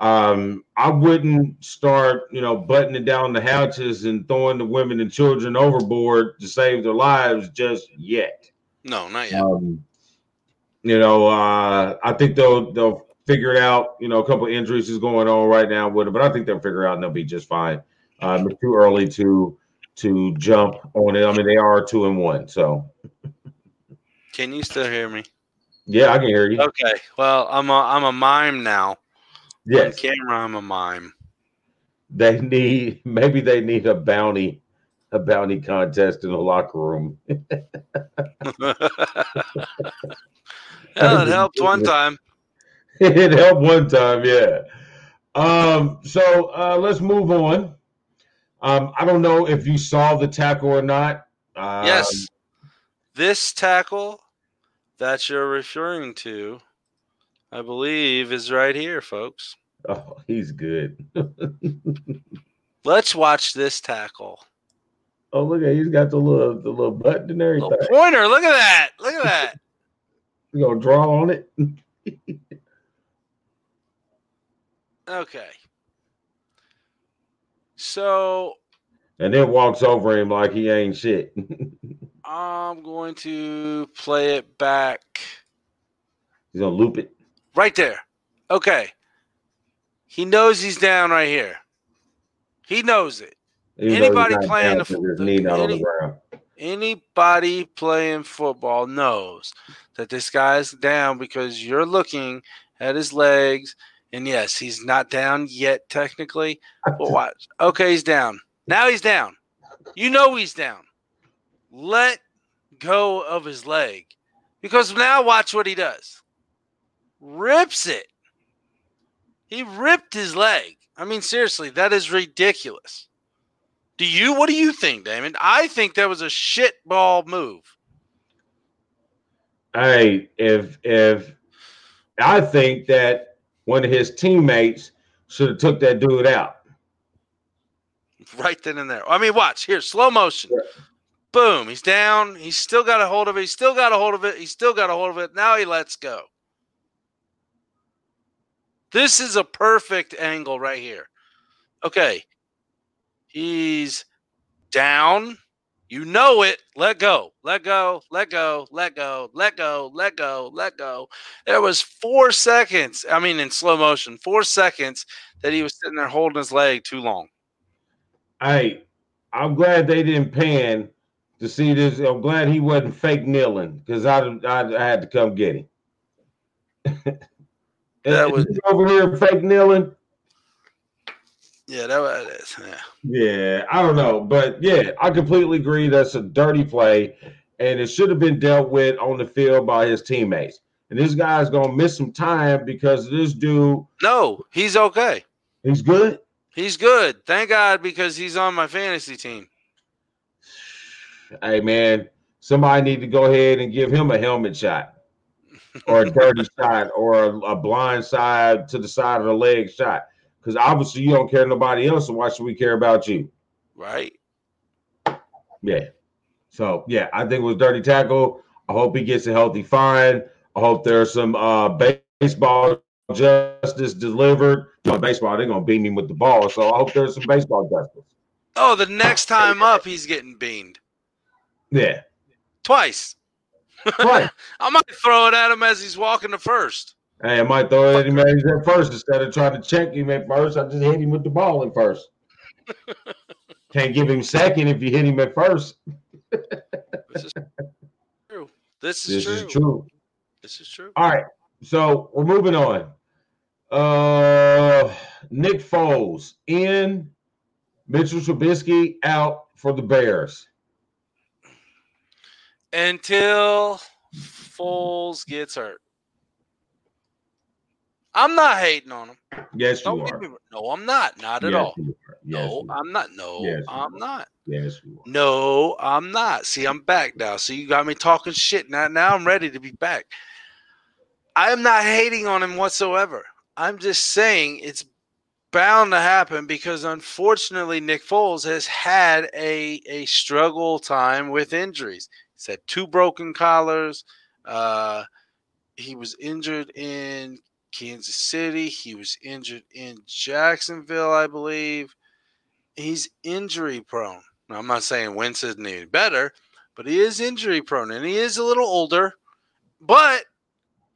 M: Um, I wouldn't start, you know, buttoning down the hatches and throwing the women and children overboard to save their lives just yet.
L: No, not yet.
M: Um, you know, uh, I think they'll they'll figure it out. You know, a couple injuries is going on right now with it, but I think they'll figure it out and they'll be just fine. Um, it's too early to to jump on it. I mean, they are two and one, so.
L: Can you still hear me?
M: Yeah, I can hear you.
L: Okay. Well, I'm a I'm a mime now.
M: Yes.
L: On camera, I'm a mime.
M: They need maybe they need a bounty, a bounty contest in the locker room.
L: yeah, it helped one time.
M: it helped one time, yeah. Um, so uh, let's move on. Um, I don't know if you saw the tackle or not. Um,
L: yes. This tackle that you're referring to, I believe, is right here, folks.
M: Oh, he's good.
L: Let's watch this tackle.
M: Oh, look at he's got the little the little button and everything.
L: Little pointer. Look at that. Look at that.
M: you gonna draw on it?
L: Okay. So
M: and then walks over him like he ain't shit.
L: I'm going to play it back.
M: He's gonna loop it
L: right there. Okay. He knows he's down right here. He knows it. Even anybody playing the, the, any, the anybody playing football knows that this guy's down because you're looking at his legs. And yes, he's not down yet technically. But watch. Okay, he's down. Now he's down. You know he's down let go of his leg because now watch what he does. Rips it. He ripped his leg. I mean, seriously, that is ridiculous. Do you? What do you think, Damon? I think that was a shitball move.
M: Hey, if if I think that one of his teammates should have took that dude out.
L: Right then and there. I mean, watch here, slow motion. Boom. He's down. He's still got a hold of it. He's still got a hold of it. He's still got a hold of it. Now he lets go. This is a perfect angle right here. Okay. He's down. You know it. Let go. Let go. Let go. Let go. Let go. Let go. Let go. There was four seconds. I mean, in slow motion, four seconds that he was sitting there holding his leg too long.
M: Hey, I'm glad they didn't pan to see this. I'm glad he wasn't fake kneeling because I, I, I had to come get him. that was over here fake kneeling.
L: Yeah, that was yeah.
M: Yeah, I don't know, but yeah, I completely agree. That's a dirty play, and it should have been dealt with on the field by his teammates. And this guy's gonna miss some time because this dude.
L: No, he's okay.
M: He's good.
L: He's good. Thank God because he's on my fantasy team.
M: Hey man, somebody need to go ahead and give him a helmet shot, or a dirty shot, or a, a blind side to the side of the leg shot. Because obviously you don't care nobody else, so why should we care about you?
L: Right.
M: Yeah. So yeah, I think it was dirty tackle. I hope he gets a healthy fine. I hope there's some uh baseball justice delivered. You know, baseball, they're gonna beat me with the ball. So I hope there's some baseball justice.
L: Oh, the next time up, he's getting beamed
M: Yeah.
L: twice.
M: Right.
L: I might throw it at him as he's walking to first.
M: Hey, I might throw at him at first instead of trying to check him at first. I just hit him with the ball at first. Can't give him second if you hit him at first.
L: This is true. This is
M: This
L: true.
M: is true.
L: This is true.
M: All right. So we're moving on. Uh Nick Foles in, Mitchell Trubisky out for the Bears.
L: Until Foles gets hurt. I'm not hating on him.
M: Yes, you
L: Don't
M: are.
L: me. No, I'm not. Not at
M: Yes,
L: all.
M: you. Yes,
L: no. I'm not. No,
M: Yes,
L: I'm
M: are.
L: not.
M: Yes, you are.
L: No, I'm not. See, I'm back now. So you got me talking shit. Now, now I'm ready to be back. I am not hating on him whatsoever. I'm just saying it's bound to happen because unfortunately Nick Foles has had a a struggle time with injuries. He's had two broken collars. Uh, he was injured in Kansas City. He was injured in Jacksonville, I believe. He's injury prone. Now, I'm not saying Wentz isn't any better, but he is injury prone and he is a little older. But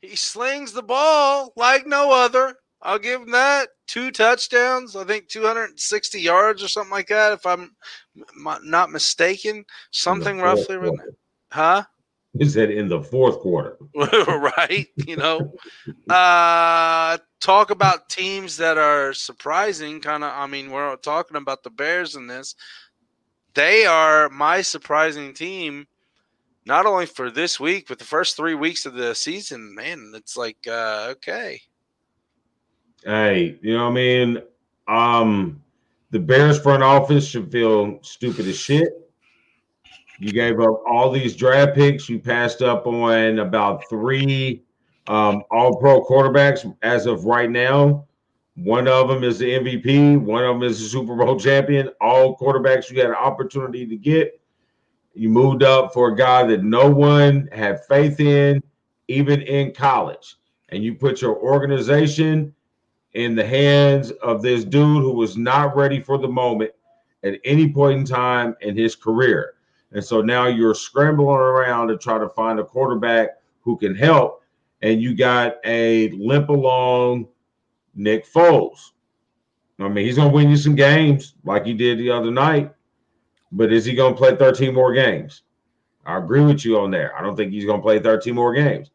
L: he slings the ball like no other. I'll give him that. Two touchdowns, I think 260 yards or something like that, if I'm not mistaken. Something roughly around Huh?
M: He said in the fourth quarter.
L: right? You know, uh, talk about teams that are surprising. Kind of, I mean, we're talking about the Bears in this. They are my surprising team, not only for this week, but the first three weeks of the season. Man, it's like, uh, okay,
M: Hey, you know what I mean? Um, the Bears front office should feel stupid as shit. You gave up all these draft picks. You passed up on about three um, all pro quarterbacks as of right now. One of them is the MVP, one of them is the Super Bowl champion. All quarterbacks you had an opportunity to get. You moved up for a guy that no one had faith in, even in college. And you put your organization in the hands of this dude who was not ready for the moment at any point in time in his career. And so now you're scrambling around to try to find a quarterback who can help. And you got a limp along Nick Foles. I mean, he's going to win you some games like he did the other night. But is he going to play 13 more games? I agree with you on there. I don't think he's going to play 13 more games.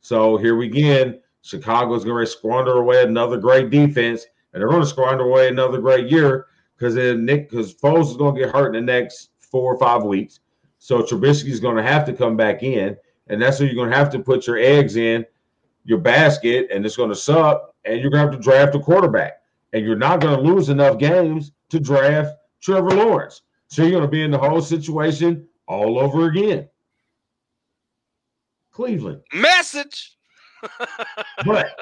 M: So here we again. Chicago's going to squander away another great defense, and they're going to squander away another great year because then Nick, because Foles is going to get hurt in the next four or five weeks. So Trubisky is going to have to come back in, and that's where you're going to have to put your eggs in your basket, and it's going to suck, and you're going to have to draft a quarterback, and you're not going to lose enough games to draft Trevor Lawrence. So you're going to be in the whole situation all over again. Cleveland.
L: message.
M: But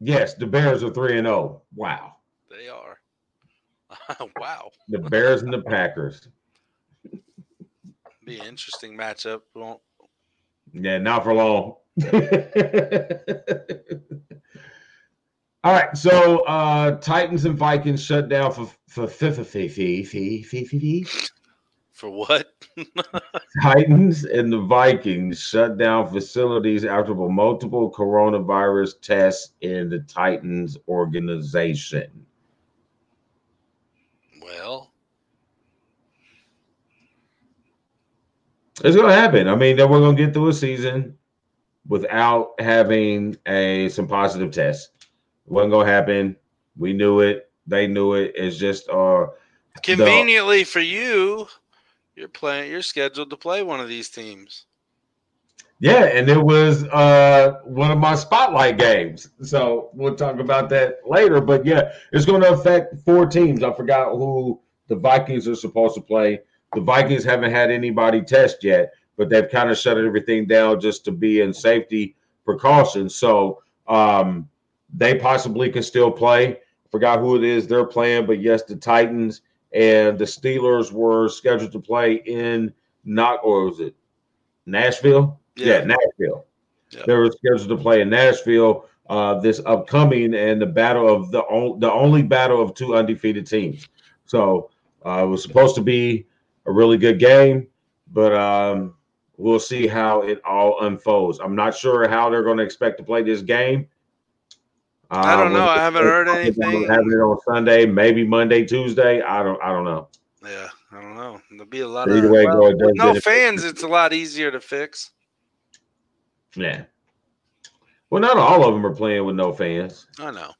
M: yes, the Bears are 3 and 0. Wow.
L: They are. wow,
M: The Bears and the Packers.
L: be an interesting matchup. Won't
M: Yeah, not for long. All right, so uh Titans and Vikings shut down for for
L: for what?
M: Titans and the Vikings shut down facilities after multiple coronavirus tests in the Titans organization.
L: Well,
M: It's gonna happen. I mean, that we're gonna get through a season without having a some positive tests. It wasn't gonna happen. We knew it. They knew it. It's just uh the-
L: conveniently for you, you're playing. You're scheduled to play one of these teams.
M: Yeah, and it was uh, one of my spotlight games. So we'll talk about that later. But yeah, it's going to affect four teams. I forgot who the Vikings are supposed to play. The Vikings haven't had anybody test yet, but they've kind of shut everything down just to be in safety precautions. So um, they possibly can still play. Forgot who it is they're playing, but yes, the Titans and the Steelers were scheduled to play in not or was it Nashville? Yeah, Nashville.
L: Yeah.
M: They were scheduled to play in Nashville uh, this upcoming and the battle of the on, the only battle of two undefeated teams. So uh, it was supposed to be a really good game, but um, we'll see how it all unfolds. I'm not sure how they're going to expect to play this game.
L: I don't know. I haven't heard anything.
M: Having it on Sunday, maybe Monday, Tuesday. I don't. I don't know.
L: Yeah, I don't know. There'll be a lot
M: Either
L: of
M: way
L: well, no fans. It's a lot easier to fix.
M: Yeah. Well, not all of them are playing with no fans.
L: I know.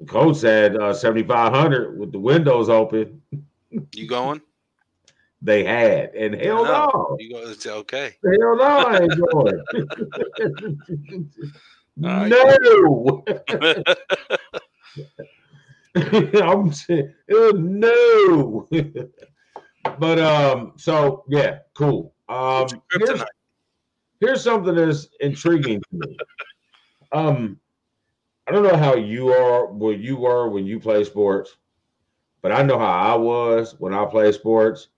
M: The coach said uh, 7,500 with the windows open.
L: You going?
M: They had, and hell no,
L: You go. It's okay.
M: hell no, I ain't going.
L: Uh,
M: no, I'm saying no. but um, so yeah, cool. Um,
L: Kryptonite.
M: Here's something that's intriguing to me. Um, I don't know how you are, where you were when you play sports, but I know how I was when I play sports.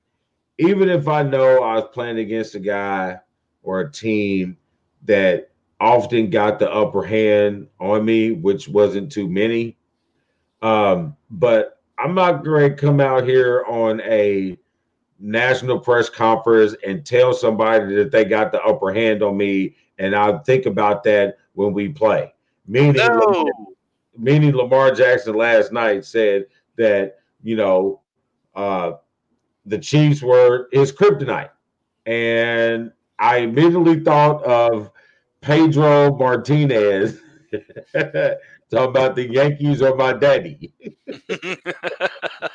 M: Even if I know I was playing against a guy or a team that often got the upper hand on me, which wasn't too many. Um, but I'm not going to come out here on a national press conference and tell somebody that they got the upper hand on me, and I'll think about that when we play. Meaning,
L: No.
M: meaning Lamar Jackson last night said that you know uh, the Chiefs were his kryptonite, and I immediately thought of Pedro Martinez talking about the Yankees or my daddy.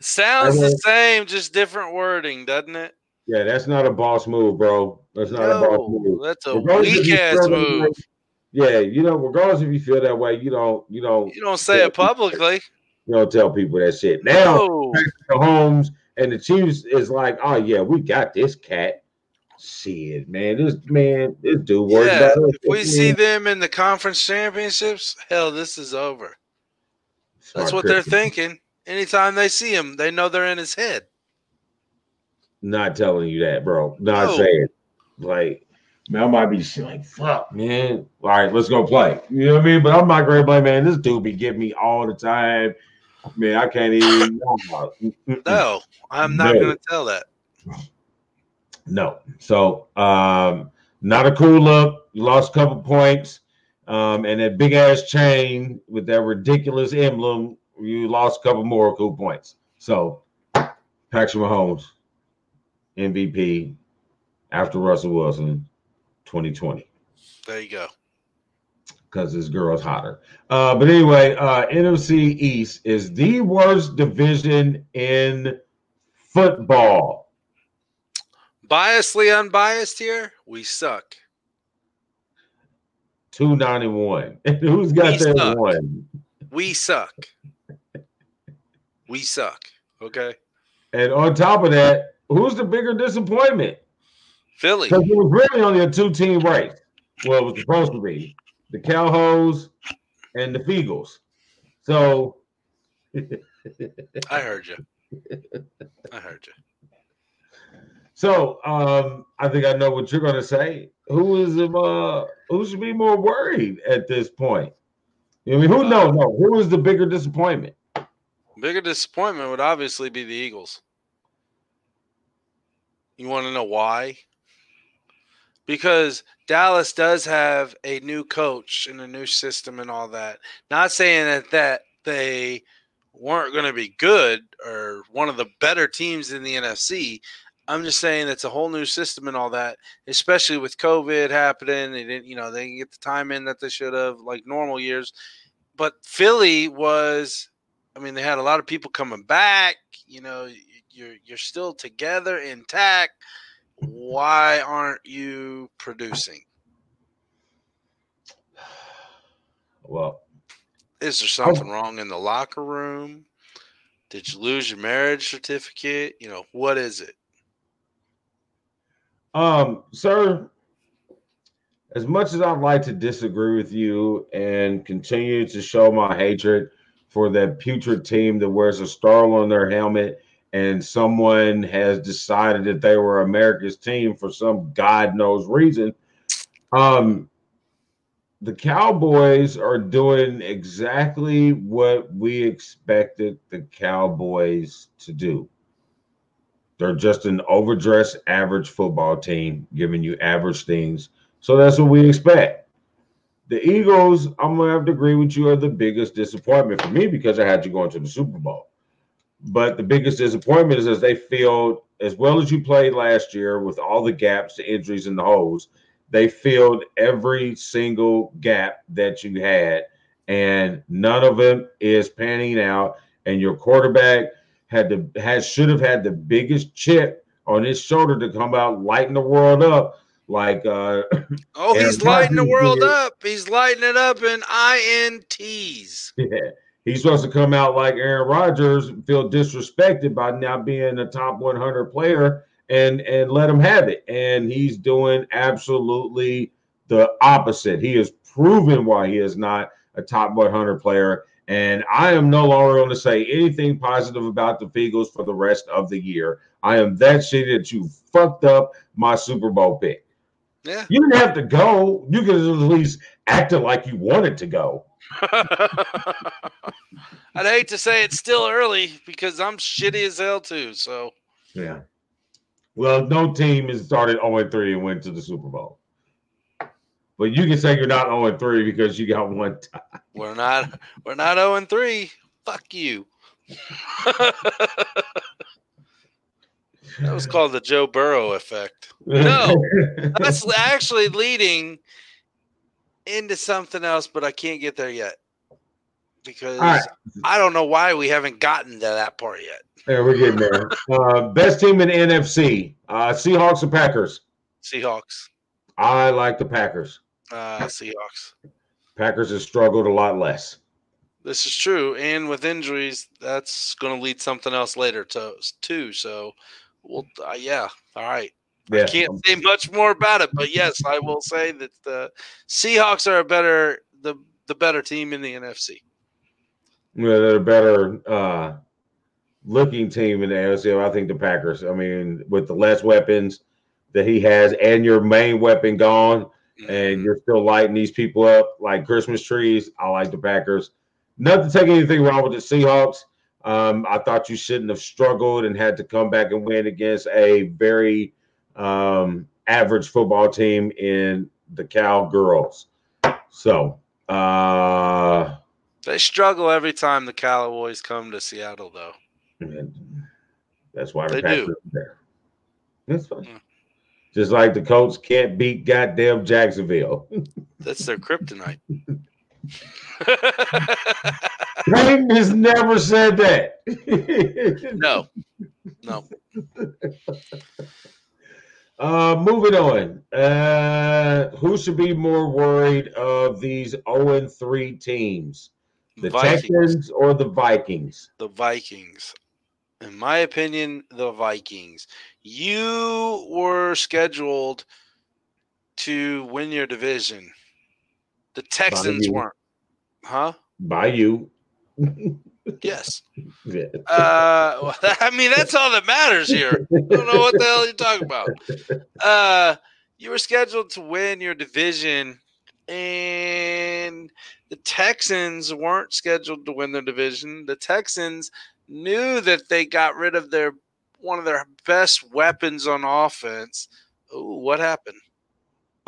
L: Sounds
M: I
L: the same, just different wording, doesn't it?
M: Yeah, that's not a boss move, bro. That's not a boss move.
L: that's a
M: Regardless
L: weak ass move.
M: way- Yeah, you know, regardless if you feel that way, you don't, you don't,
L: You don't say it publicly.
M: you don't tell people that shit. Now,
L: No.
M: the Holmes and the Chiefs is like, oh yeah, we got this cat. Shit, man, this man, this dude works
L: Yeah,
M: about us.
L: if we see them in the conference championships, hell, this is over. That's what they're thinking. Anytime they see him, they know they're in his head.
M: Not telling you that, bro. Not
L: No.
M: saying. Like, man, I might be like, fuck, man. All right, let's go play. You know what I mean? But I'm not great play, man. This dude be giving me all the time. Man, I can't even.
L: No, I'm not
M: No.
L: to tell that.
M: No. So um not a cool look. You lost a couple points. Um, and that big ass chain with that ridiculous emblem, you lost a couple more cool points. So Patrick Mahomes, MVP after Russell Wilson 2020
L: There you go.
M: because this girl's hotter. Uh, but anyway, uh, NFC East is the worst division in football.
L: Biasly unbiased here, we suck.
M: 291. Who's got
L: We
M: that
L: suck.
M: one?
L: We suck. We suck. Okay.
M: And on top of that, who's the bigger disappointment?
L: Philly.
M: Because it was really only a two team race. Well, it was supposed to be the Cowhoes and the Feagles. So,
L: I heard you. I heard you.
M: so um, I think I know what you're going to say. Who is uh, who should be more worried at this point? I mean, who? No, no. Who is the bigger disappointment?
L: Bigger disappointment would obviously be the Eagles. You want to know why? Because Dallas does have a new coach and a new system and all that. Not saying that that they weren't going to be good or one of the better teams in the NFC. I'm just saying it's a whole new system and all that, especially with COVID happening. They didn't, you know, they didn't get the time in that they should have, like normal years. But Philly was I mean, they had a lot of people coming back. You know, you're you're still together, intact. why aren't you producing?
M: Well,
L: Is there something wrong in the locker room? Did you lose your marriage certificate? You know, what is it?
M: Um, sir, as much as I'd like to disagree with you and continue to show my hatred for that putrid team that wears a star on their helmet and someone has decided that they were America's team for some God knows reason, um, the Cowboys are doing exactly what we expected the Cowboys to do. They're just an overdressed average football team giving you average things. So that's what we expect. The Eagles, I'm gonna have to agree with you, are the biggest disappointment for me because I had you going to the Super Bowl. But the biggest disappointment is as they filled as well as you played last year with all the gaps, the injuries, and the holes. They filled every single gap that you had, and none of them is panning out. And your quarterback had to has should have had the biggest chip on his shoulder to come out lighting the world up like uh
L: Oh,
M: Aaron
L: he's lighting the world
M: did.
L: up. He's lighting it up in INTs.
M: yeah. He's supposed to come out like Aaron Rodgers, feel disrespected by not being a top 100 player, and and let him have it. And he's doing absolutely the opposite. He has proven why he is not a top 100 player. And I am no longer going to say anything positive about the Eagles for the rest of the year. I am that shitty that you fucked up my Super Bowl pick.
L: Yeah.
M: You didn't have to go. You could at least acted like you wanted to go.
L: I'd hate to say it's still early because I'm shitty as hell too. So
M: Yeah. Well, no team has started 0 3 and went to the Super Bowl. But you can say you're not 0 3 because you got one tie.
L: we're not we're not 0 and 3. Fuck you. that was called the Joe Burrow effect. No, that's actually leading into something else, but I can't get there yet because
M: All right.
L: I don't know why we haven't gotten to that part yet.
M: Yeah, we're getting there. Uh, best team in the NFC uh, Seahawks or Packers?
L: Seahawks,
M: I like the Packers.
L: uh, Seahawks.
M: Packers have struggled a lot less.
L: This is true, and with injuries, that's going to lead something else later to too. So, well, uh, yeah, all right.
M: Yeah.
L: I can't say much more about it, but yes, I will say that the Seahawks are a better the the better team in the NFC.
M: Yeah, they're a better uh, looking team in the NFC. I think the Packers. I mean, with the less weapons that he has, and your main weapon gone,
L: Mm-hmm.
M: and you're still lighting these people up like Christmas trees. I like the Packers. Not to take anything wrong with the Seahawks. Um, I thought you shouldn't have struggled and had to come back and win against a very um, average football team in the Cowgirls. So, uh,
L: They struggle every time the Cowboys come to Seattle, though.
M: that's why
L: they do.
M: there. That's fine.
L: Mm.
M: Just like the Colts can't beat goddamn Jacksonville.
L: That's their kryptonite.
M: Peyton has never said that.
L: no, no.
M: Uh, moving on. Uh, who should be more worried of these 0 3 teams? The
L: Vikings.
M: Texans or the Vikings?
L: The Vikings. In my opinion, the Vikings. You were scheduled to win your division. The Texans weren't. Huh?
M: By you.
L: Yes.
M: Yeah.
L: Uh, well, I mean, that's all that matters here. I don't know what the hell you're talking about. Uh, you were scheduled to win your division, and the Texans weren't scheduled to win their division. The Texans knew that they got rid of their one of their best weapons on offense. Ooh, what happened?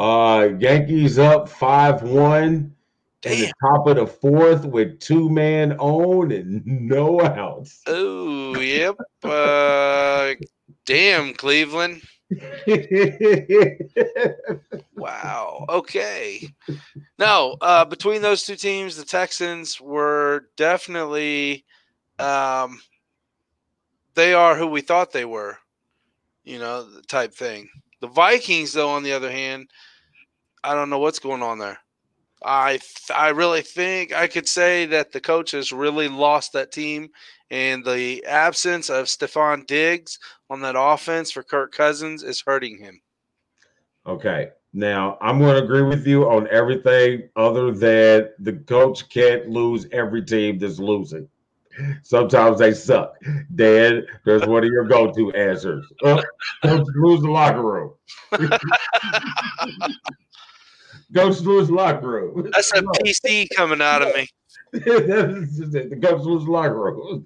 M: Uh, Yankees up 5 1 in the top of the fourth with two man on and no outs.
L: Oh, yep. Uh, damn, Cleveland. Wow. Okay. No, uh, between those two teams, the Texans were definitely um, they are who we thought they were. you know, type thing. The Vikings, though, on the other hand, I don't know what's going on there. I th- I really think I could say that the coach has really lost that team, and the absence of Stefon Diggs on that offense for Kirk Cousins is hurting him.
M: Okay. Now, I'm going to agree with you on everything other than the coach can't lose every team that's losing. Sometimes they suck. Dan, there's one of your go-to answers. Coach lose the locker room. lose the locker room.
L: That's a PC coming out of me.
M: the coach lose the locker room.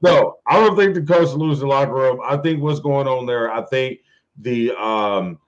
M: no, I don't think the coach lose the locker room. I think what's going on there. I think the um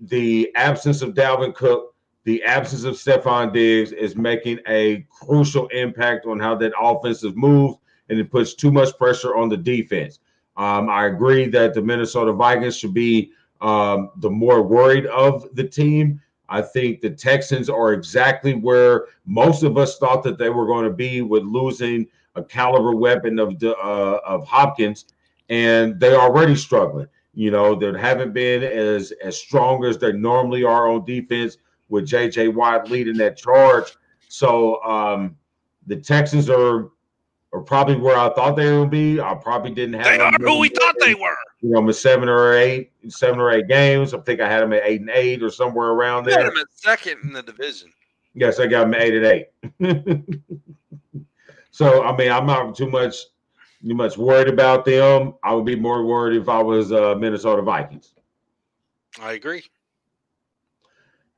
M: the absence of Dalvin Cook, the absence of Stefon Diggs is making a crucial impact on how that offensive move, and it puts too much pressure on the defense. Um, I agree that the Minnesota Vikings should be um, the more worried of the team. I think the Texans are exactly where most of us thought that they were going to be with losing a caliber weapon of uh, of Hopkins, and they're already struggling. You know, they haven't been as as strong as they normally are on defense with J.J. Watt leading that charge. So um, the Texans are are probably where I thought they would be. I probably didn't have
L: They are who we thought they were.
M: You know, with seven or eight, seven or eight games. I think I had them at eight and eight or somewhere around
L: had
M: there.
L: them at second in the division.
M: Yes, I got them eight and eight. so I mean, I'm not too much too much worried about them. I would be more worried if I was uh, Minnesota Vikings.
L: I agree.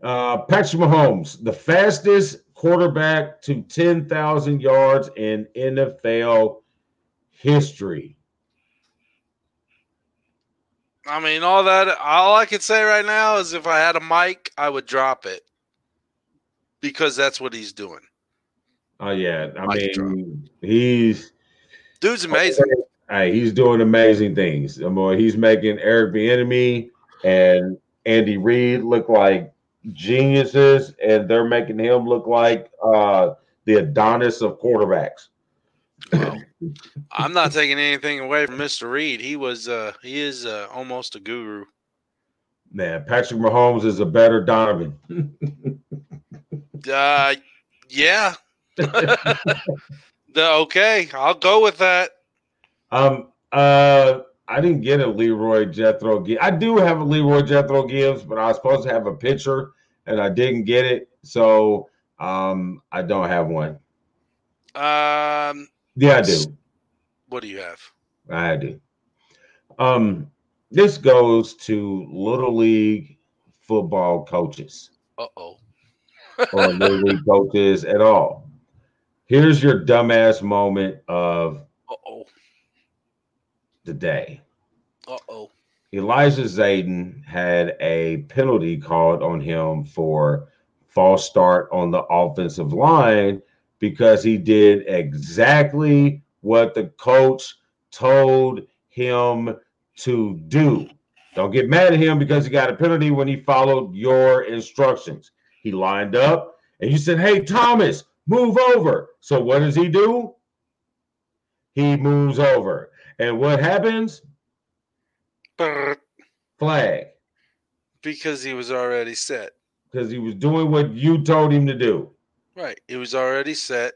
M: Uh, Patrick Mahomes, the fastest quarterback to 10,000 yards in NFL history.
L: I mean, all that. All I could say right now is if I had a mic, I would drop it because that's what he's doing.
M: Oh yeah, I
L: Mic
M: mean he's
L: Dude's amazing.
M: Hey, he's doing amazing things. I mean, he's making Eric Bieniemy and Andy Reid look like geniuses, and they're making him look like uh, the Adonis of quarterbacks.
L: I'm not taking anything away from Mr. Reid. He was. uh He is uh, almost a guru.
M: Man, Patrick Mahomes is a better Donovan.
L: Uh, yeah. the, okay, I'll go with that.
M: Um, uh, I didn't get a Leroy Jethro. Gi- I do have a Leroy Jethro Gibbs, but I was supposed to have a pitcher and I didn't get it, so um, I don't have one.
L: Um,
M: Yeah, I do.
L: what do you have?
M: I do. Um, this goes to little league football coaches
L: Uh oh.
M: or little league coaches at all. Here's your dumbass moment of
L: Uh oh.
M: the day.
L: Uh oh.
M: Elijah Zayden had a penalty called on him for false start on the offensive line because he did exactly what the coach told him to do. Don't get mad at him because he got a penalty when he followed your instructions. He lined up and you said, Hey, Thomas, move over. So what does he do? He moves over. And what happens?
L: Brr,
M: Flag.
L: Because he was already set.
M: Because he was doing what you told him to do.
L: Right. He was already set.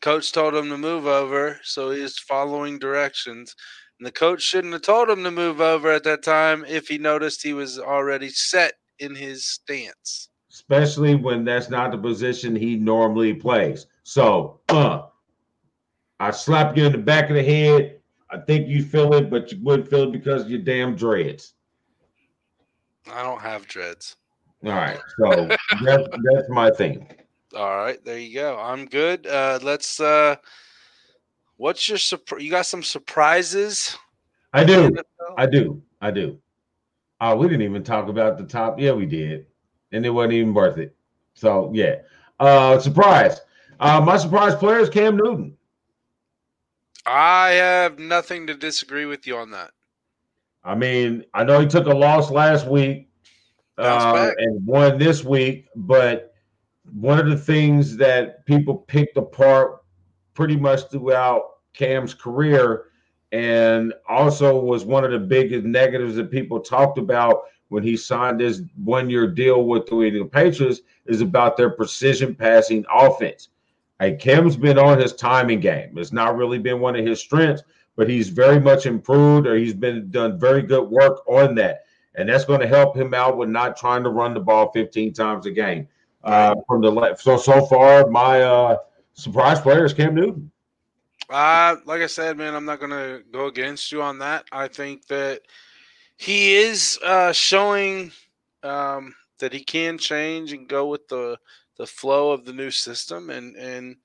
L: Coach told him to move over, so he is following directions. And the coach shouldn't have told him to move over at that time if he noticed he was already set in his stance.
M: Especially when that's not the position he normally plays. So, uh, I slap you in the back of the head. I think you feel it, but you wouldn't feel it because of your damn dreads.
L: I don't have dreads.
M: All right. So that's, that's my thing.
L: All right, there you go. I'm good. Uh, let's. Uh, what's your surprise? You got some surprises?
M: I do. I do. I do. Uh, we didn't even talk about the top. Yeah, we did. And it wasn't even worth it. So, yeah. Uh, surprise. Uh, my surprise player is Cam Newton.
L: I have nothing to disagree with you on that.
M: I mean, I know he took a loss last week uh, and won this week, but one of the things that people picked apart pretty much throughout Cam's career and also was one of the biggest negatives that people talked about when he signed this one-year deal with the England Patriots is about their precision passing offense. Hey, Cam's been on his timing game. It's not really been one of his strengths, but he's very much improved, or he's been done very good work on that, and that's going to help him out with not trying to run the ball 15 times a game. Uh, from the left, so so far, my uh, surprise player is Cam Newton.
L: Uh, like I said, man, I'm not gonna go against you on that. I think that he is uh, showing um, that he can change and go with the the flow of the new system, and and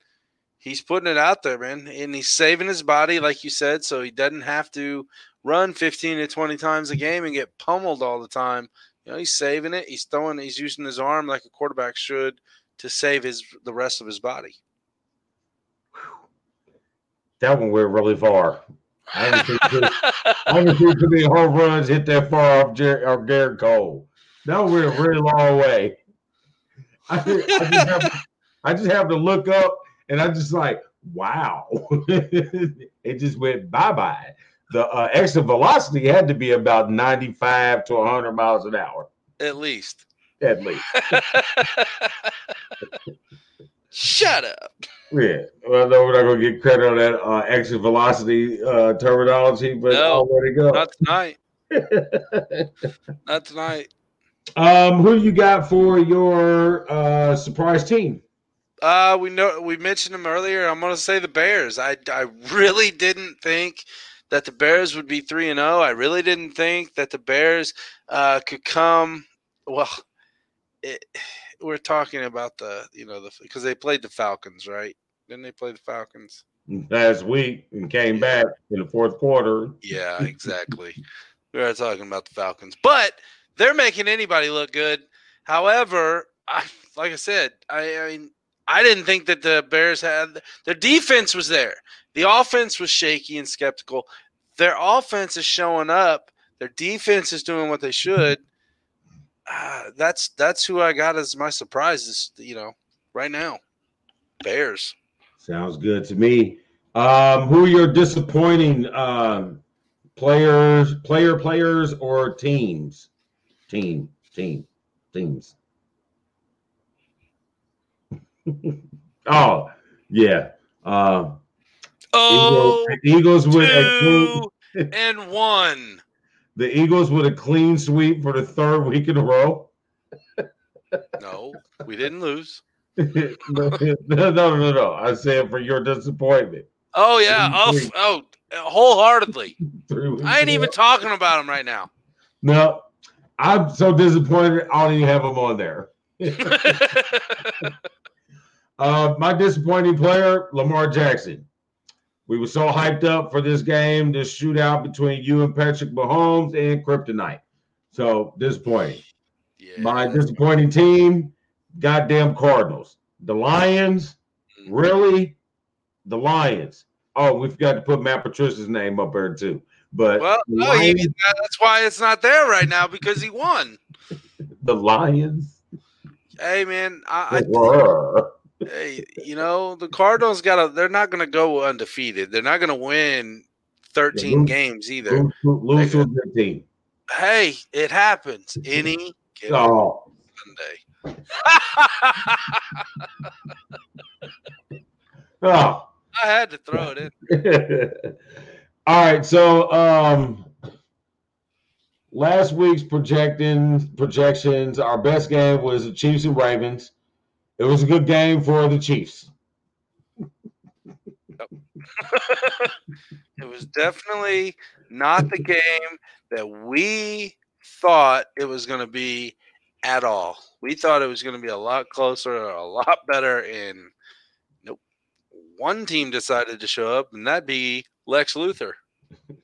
L: he's putting it out there, man, and he's saving his body, like you said, so he doesn't have to run 15 to 20 times a game and get pummeled all the time. You know, he's saving it. He's throwing. He's using his arm like a quarterback should to save his the rest of his body.
M: That one went really far. I haven't seen too, home runs hit that far off, Jer- off Gerrit Cole. That one went a really long way. I, I, just have, I just have to look up, and I'm just like, wow. it just went bye bye. The uh, exit velocity had to be about 95 to 100 miles an hour,
L: At least.
M: at least.
L: Shut up.
M: Yeah. Well, no, we're not going to get credit on that uh, exit velocity uh, terminology, but
L: No,
M: I'll let it go.
L: Not tonight. Not tonight.
M: Um, who you got for your uh surprise team?
L: Uh, we know we mentioned them earlier. I'm going to say the Bears. I I really didn't think that the Bears would be three and zero. I really didn't think that the Bears uh, could come. Well, it, we're talking about the you know the because they played the Falcons, right? Didn't they play the Falcons?
M: Last week and came back in the fourth quarter.
L: Yeah, exactly. we are talking about the Falcons, but they're making anybody look good. However, I, like I said, I, I mean, I didn't think that the Bears had their defense was there. The offense was shaky and skeptical. Their offense is showing up. Their defense is doing what they should. Uh, that's that's who I got as my surprises. You know, right now, Bears.
M: Sounds good to me. Um, who your disappointing um players, player players, or teams? Team, team, teams. oh, yeah. Um
L: Oh,
M: Eagles, Eagles with a clean,
L: two and one.
M: the Eagles with a clean sweep for the third week in a row.
L: No, we didn't lose.
M: no, no, no, no, no. I said for your disappointment.
L: Oh yeah. Oh, oh, wholeheartedly. I ain't even talking about them right now.
M: No, I'm so disappointed. I don't even have them on there. Uh, my disappointing player, Lamar Jackson. We were so hyped up for this game, this shootout between you and Patrick Mahomes and Kryptonite. So disappointing.
L: yeah.
M: My disappointing team, goddamn Cardinals. The Lions, really? The Lions. Oh, we forgot to put Matt Patricia's name up there too. But
L: Well, no, he, that's why it's not there right now because he won.
M: the Lions.
L: Hey man, I,
M: were.
L: I hey, you know the Cardinals got to. They're not going to go undefeated. They're not going to win thirteen
M: lose-
L: games either.
M: Lose, lose to a good team.
L: Hey, it happens any
M: Oh,
L: Sunday.
M: oh.
L: I had to throw it in.
M: All right, so um last week's projecting projections, our best game was the Chiefs and Ravens. It was a good game for the Chiefs.
L: it was definitely not the game that we thought it was going to be at all. We thought it was going to be a lot closer, a lot better, and nope. One team decided to show up, and that'd be Lex Luthor.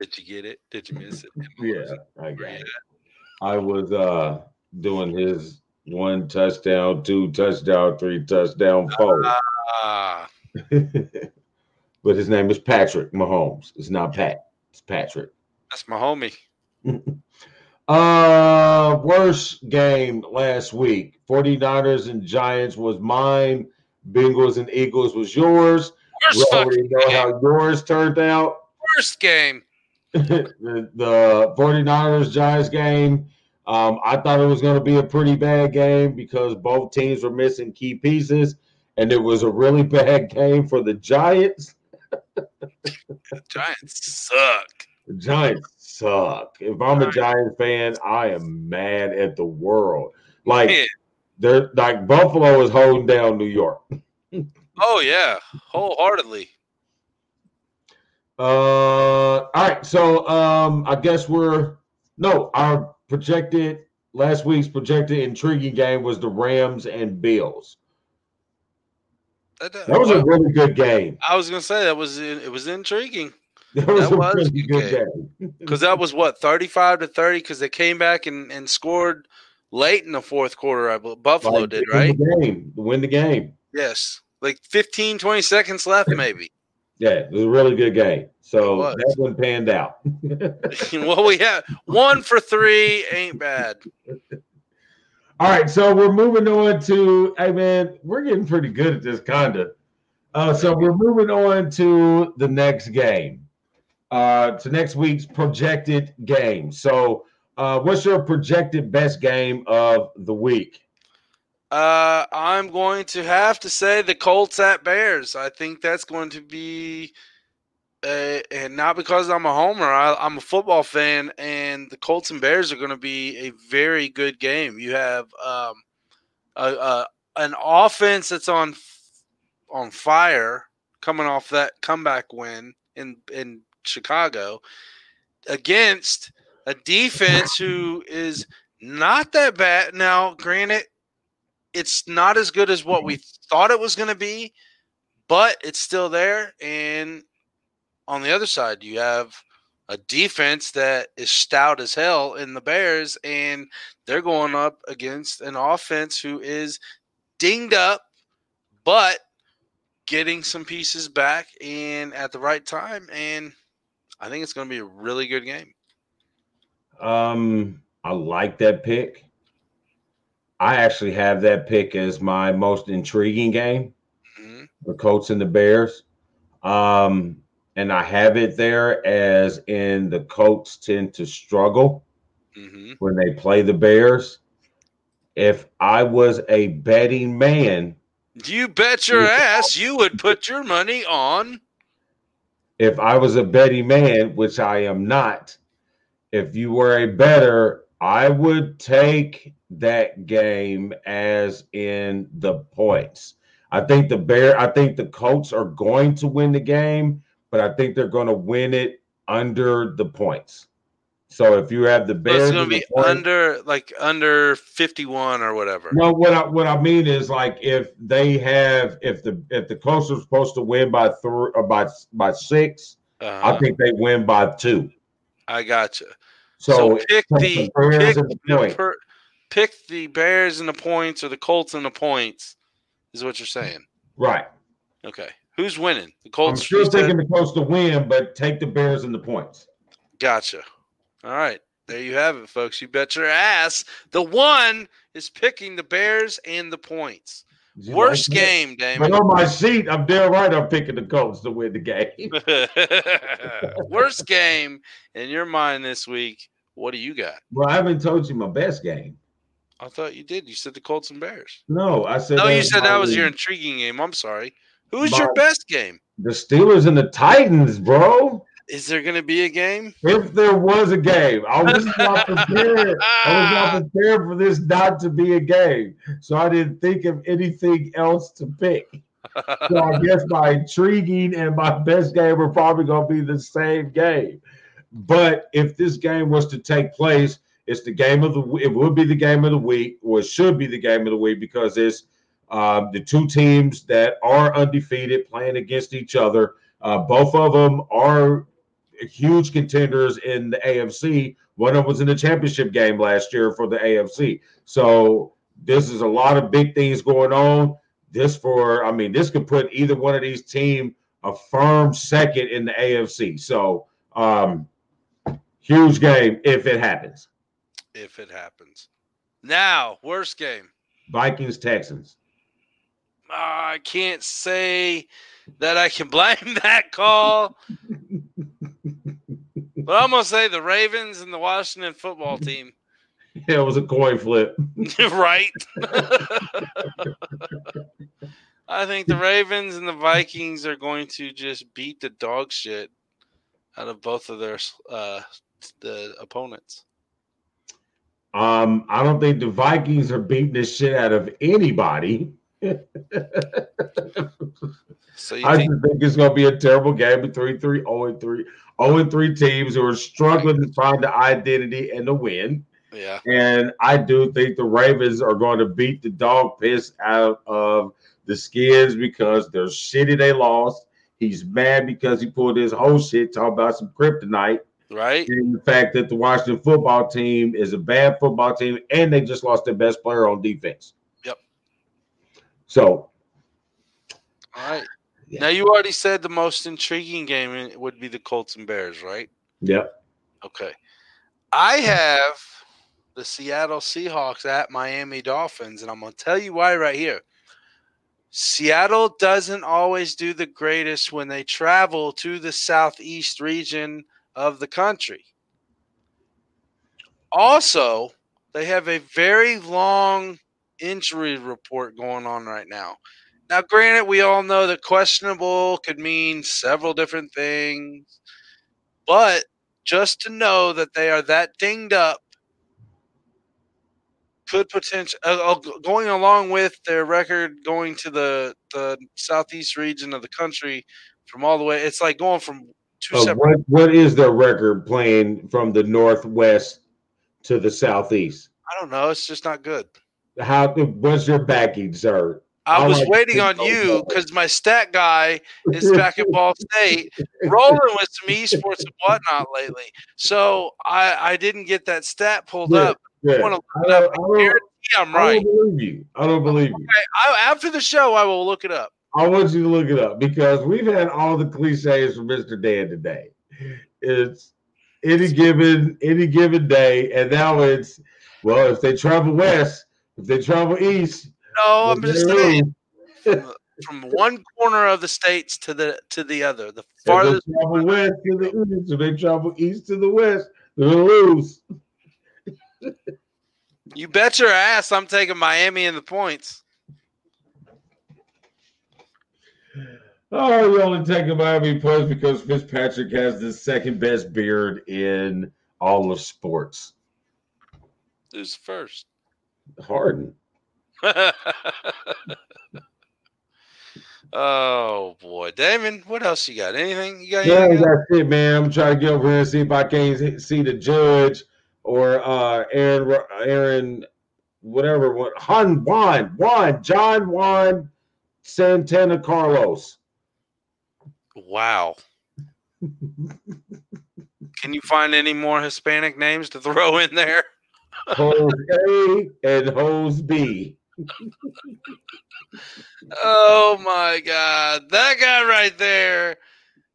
L: Did you get it? Did you miss it?
M: Yeah, I got it. I was uh doing his one touchdown, two touchdown, three touchdown, four.
L: Ah,
M: but his name is Patrick Mahomes. It's not Pat. It's Patrick.
L: that's my homie.
M: Uh, worst game last week. 49ers and Giants was mine. Bengals and Eagles was yours.
L: Worst
M: we already know how yours turned out.
L: Worst game.
M: the, the 49ers Giants game. Um, I thought it was going to be a pretty bad game because both teams were missing key pieces, and it was a really bad game for the Giants.
L: Giants suck.
M: The Giants suck. If I'm a Giants fan, I am mad at the world. Like
L: Man.
M: they're like Buffalo is holding down New York.
L: Oh yeah, wholeheartedly.
M: Uh, all right. So um, I guess we're no. Our projected last week's projected intriguing game was the Rams and Bills.
L: That,
M: That was a really good game.
L: I was gonna say that was it was intriguing
M: That was
L: That
M: a
L: was
M: really
L: good
M: game.
L: because that was what thirty five to thirty because they came back and, and scored late in the fourth quarter. I believe Buffalo
M: Like,
L: did right.
M: The game, win the game.
L: Yes, like 15, 20 seconds left maybe.
M: Yeah, it was a really good game. So that one panned out.
L: well, we have one for three ain't bad.
M: All right, so we're moving on to. Hey man, we're getting pretty good at this kind of. Uh, so we're moving on to the next game. Uh, to next week's projected game. So, uh, what's your projected best game of the week?
L: Uh, I'm going to have to say the Colts at Bears. I think that's going to be, uh, and not because I'm a homer. I, I'm a football fan, and the Colts and Bears are going to be a very good game. You have um, a, a an offense that's on on fire, coming off that comeback win in in Chicago, against a defense who is not that bad. Now, granted, it's not as good as what we thought it was going to be, but it's still there. And on the other side, you have a defense that is stout as hell in the Bears, and they're going up against an offense who is dinged up, but getting some pieces back and at the right time. And I think it's going to be a really good game.
M: Um, I like that pick. I actually have that pick as my most intriguing game.
L: Mhm.
M: The Colts and the Bears. Um, and I have it there as in the Colts tend to struggle
L: Mhm.
M: when they play the Bears. If I was a betting man,
L: You bet your ass you would put your money on.
M: if I was a betting man, which I am not, if you were a better, I would take that game as in the points. I think the Bear, I think the Colts are going to win the game, but I think they're going to win it under the points. So if you have the
L: So
M: Bears,
L: it's going to be under like under 51 or whatever.
M: No, what I what I mean is like if they have if the if the Colts are supposed to win by three or by by six,
L: Uh-huh.
M: I think they win by two.
L: I gotcha.
M: So,
L: So, pick the pick
M: the,
L: per, pick the Bears and the points or the Colts and the points is what you're saying.
M: right.
L: Okay. Who's winning? The Colts. I'm still
M: taking the Colts to win, but take the Bears and the points.
L: Gotcha. All right. There you have it, folks. You bet your ass. The one is picking the Bears and the points. Worst
M: like
L: game,
M: But
L: Damon.
M: on my seat, I'm damn right. I'm picking the Colts to win the game.
L: Worst game in your mind this week. What do you got?
M: well, I haven't told you my best game.
L: I thought you did. You said the Colts and Bears.
M: No, I said.
L: No, you said that was your intriguing game. I'm sorry. Who's
M: My-
L: your best game?
M: the Steelers and the Titans, bro.
L: Is there going to be a game?
M: If there was a game, I was not prepared. I was not prepared for this not to be a game, so I didn't think of anything else to pick. So I guess my intriguing and my best game are probably going to be the same game. But if this game was to take place, it's the game of the it would be the game of the week, or it should be the game of the week because it's um, the two teams that are undefeated playing against each other. Uh, both of them are huge contenders in the AFC. One of them was in the championship game last year for the AFC. So this is a lot of big things going on. This for, I mean, this could put either one of these team a firm second in the AFC. So um huge game if it happens.
L: If it happens. Now, worst game.
M: Vikings Texans.
L: I can't say that I can blame that call. but I'm gonna say the Ravens and the Washington football team.
M: Yeah, it was a coin flip.
L: right. I think the Ravens and the Vikings are going to just beat the dog shit out of both of their uh, the opponents.
M: Um, I don't think the Vikings are beating the shit out of anybody.
L: So
M: I
L: think
M: just think it's going to be a terrible game between three 0 and 3, 0 and 3 teams who are struggling to find the identity and the win.
L: yeah.
M: And I do think the Ravens are going to beat the dog piss out of the skins because they're shitty they lost. He's mad because he pulled his whole shit talking about some kryptonite.
L: Right?
M: And the fact that the Washington football team is a bad football team and they just lost their best player on defense.
L: Yep.
M: So
L: All right. Now you already said the most intriguing game would be the Colts and Bears, right?
M: Yep.
L: Okay. I have the Seattle Seahawks at Miami Dolphins, and I'm going to tell you why right here. Seattle doesn't always do the greatest when they travel to the southeast region of the country. Also, they have a very long injury report going on right now. Now, granted, we all know that questionable could mean several different things, but just to know that they are that dinged up could potential uh, uh, going along with their record going to the the southeast region of the country from all the way. It's like going from two
M: Uh,
L: separate.
M: what, what is their record playing from the northwest to the southeast?
L: I don't know. It's just not good.
M: How what's your backing, sir?
L: I
M: I
L: was waiting on you because my stat guy is back at Ball State, rolling with some esports and whatnot lately. So I I didn't get that stat pulled
M: Yeah,
L: up.
M: yeah.
L: I want to look it up.
M: don't-
L: I,
M: I
L: guarantee I'm
M: I
L: right.
M: don't believe you. I don't believe you.
L: I, after the show, I will look it up.
M: I want you to look it up because we've had all the cliches from Mr. Dan today. It's any given any given day, and now it's well, if they travel west, if they travel east,
L: No, I'm just saying from one corner of the states to the to the other. The
M: If they
L: farthest.
M: travel west to the east, if they travel east to the west, gonna lose.
L: You bet your ass I'm taking Miami in the points.
M: Oh, you only take a Miami points because Fitzpatrick has the second best beard in all of sports.
L: Who's first?
M: Harden.
L: oh boy, Damon, what else you got? Anything you got?
M: Yeah,
L: anything
M: that's it, man. I'm trying to get over here and see if I can see the judge or uh Aaron Aaron whatever what Juan Juan Juan John Juan Santana Carlos.
L: Wow. Can you find any more Hispanic names to throw in there?
M: Hose A and Hose B.
L: Oh my God. That guy right there,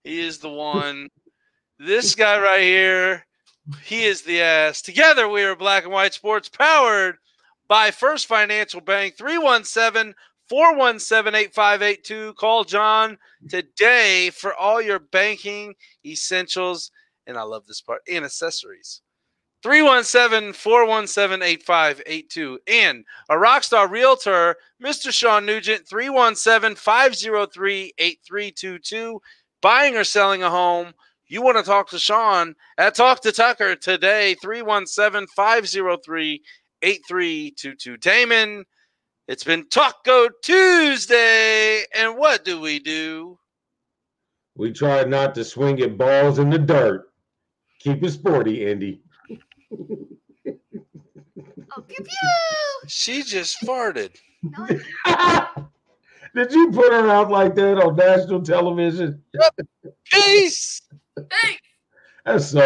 L: he is the one. This guy right here, he is the ass. Together, we are Black and White Sports, powered by First Financial Bank, 317 417 8582. Call John today for all your banking essentials. And I love this part and accessories. 317 417 8582. And a Rockstar Realtor, Mr. Sean Nugent, 317 503 8322. Buying or selling a home, you want to talk to Sean at Talk to Tucker today, 317 503 8322. Damon, it's been Taco Tuesday. And what do we do?
M: We try not to swing at balls in the dirt. Keep it sporty, Andy.
H: Oh, pew pew.
L: She just farted.
M: Did you put her out like that on national television?
L: Peace.
H: Hey.
M: That's so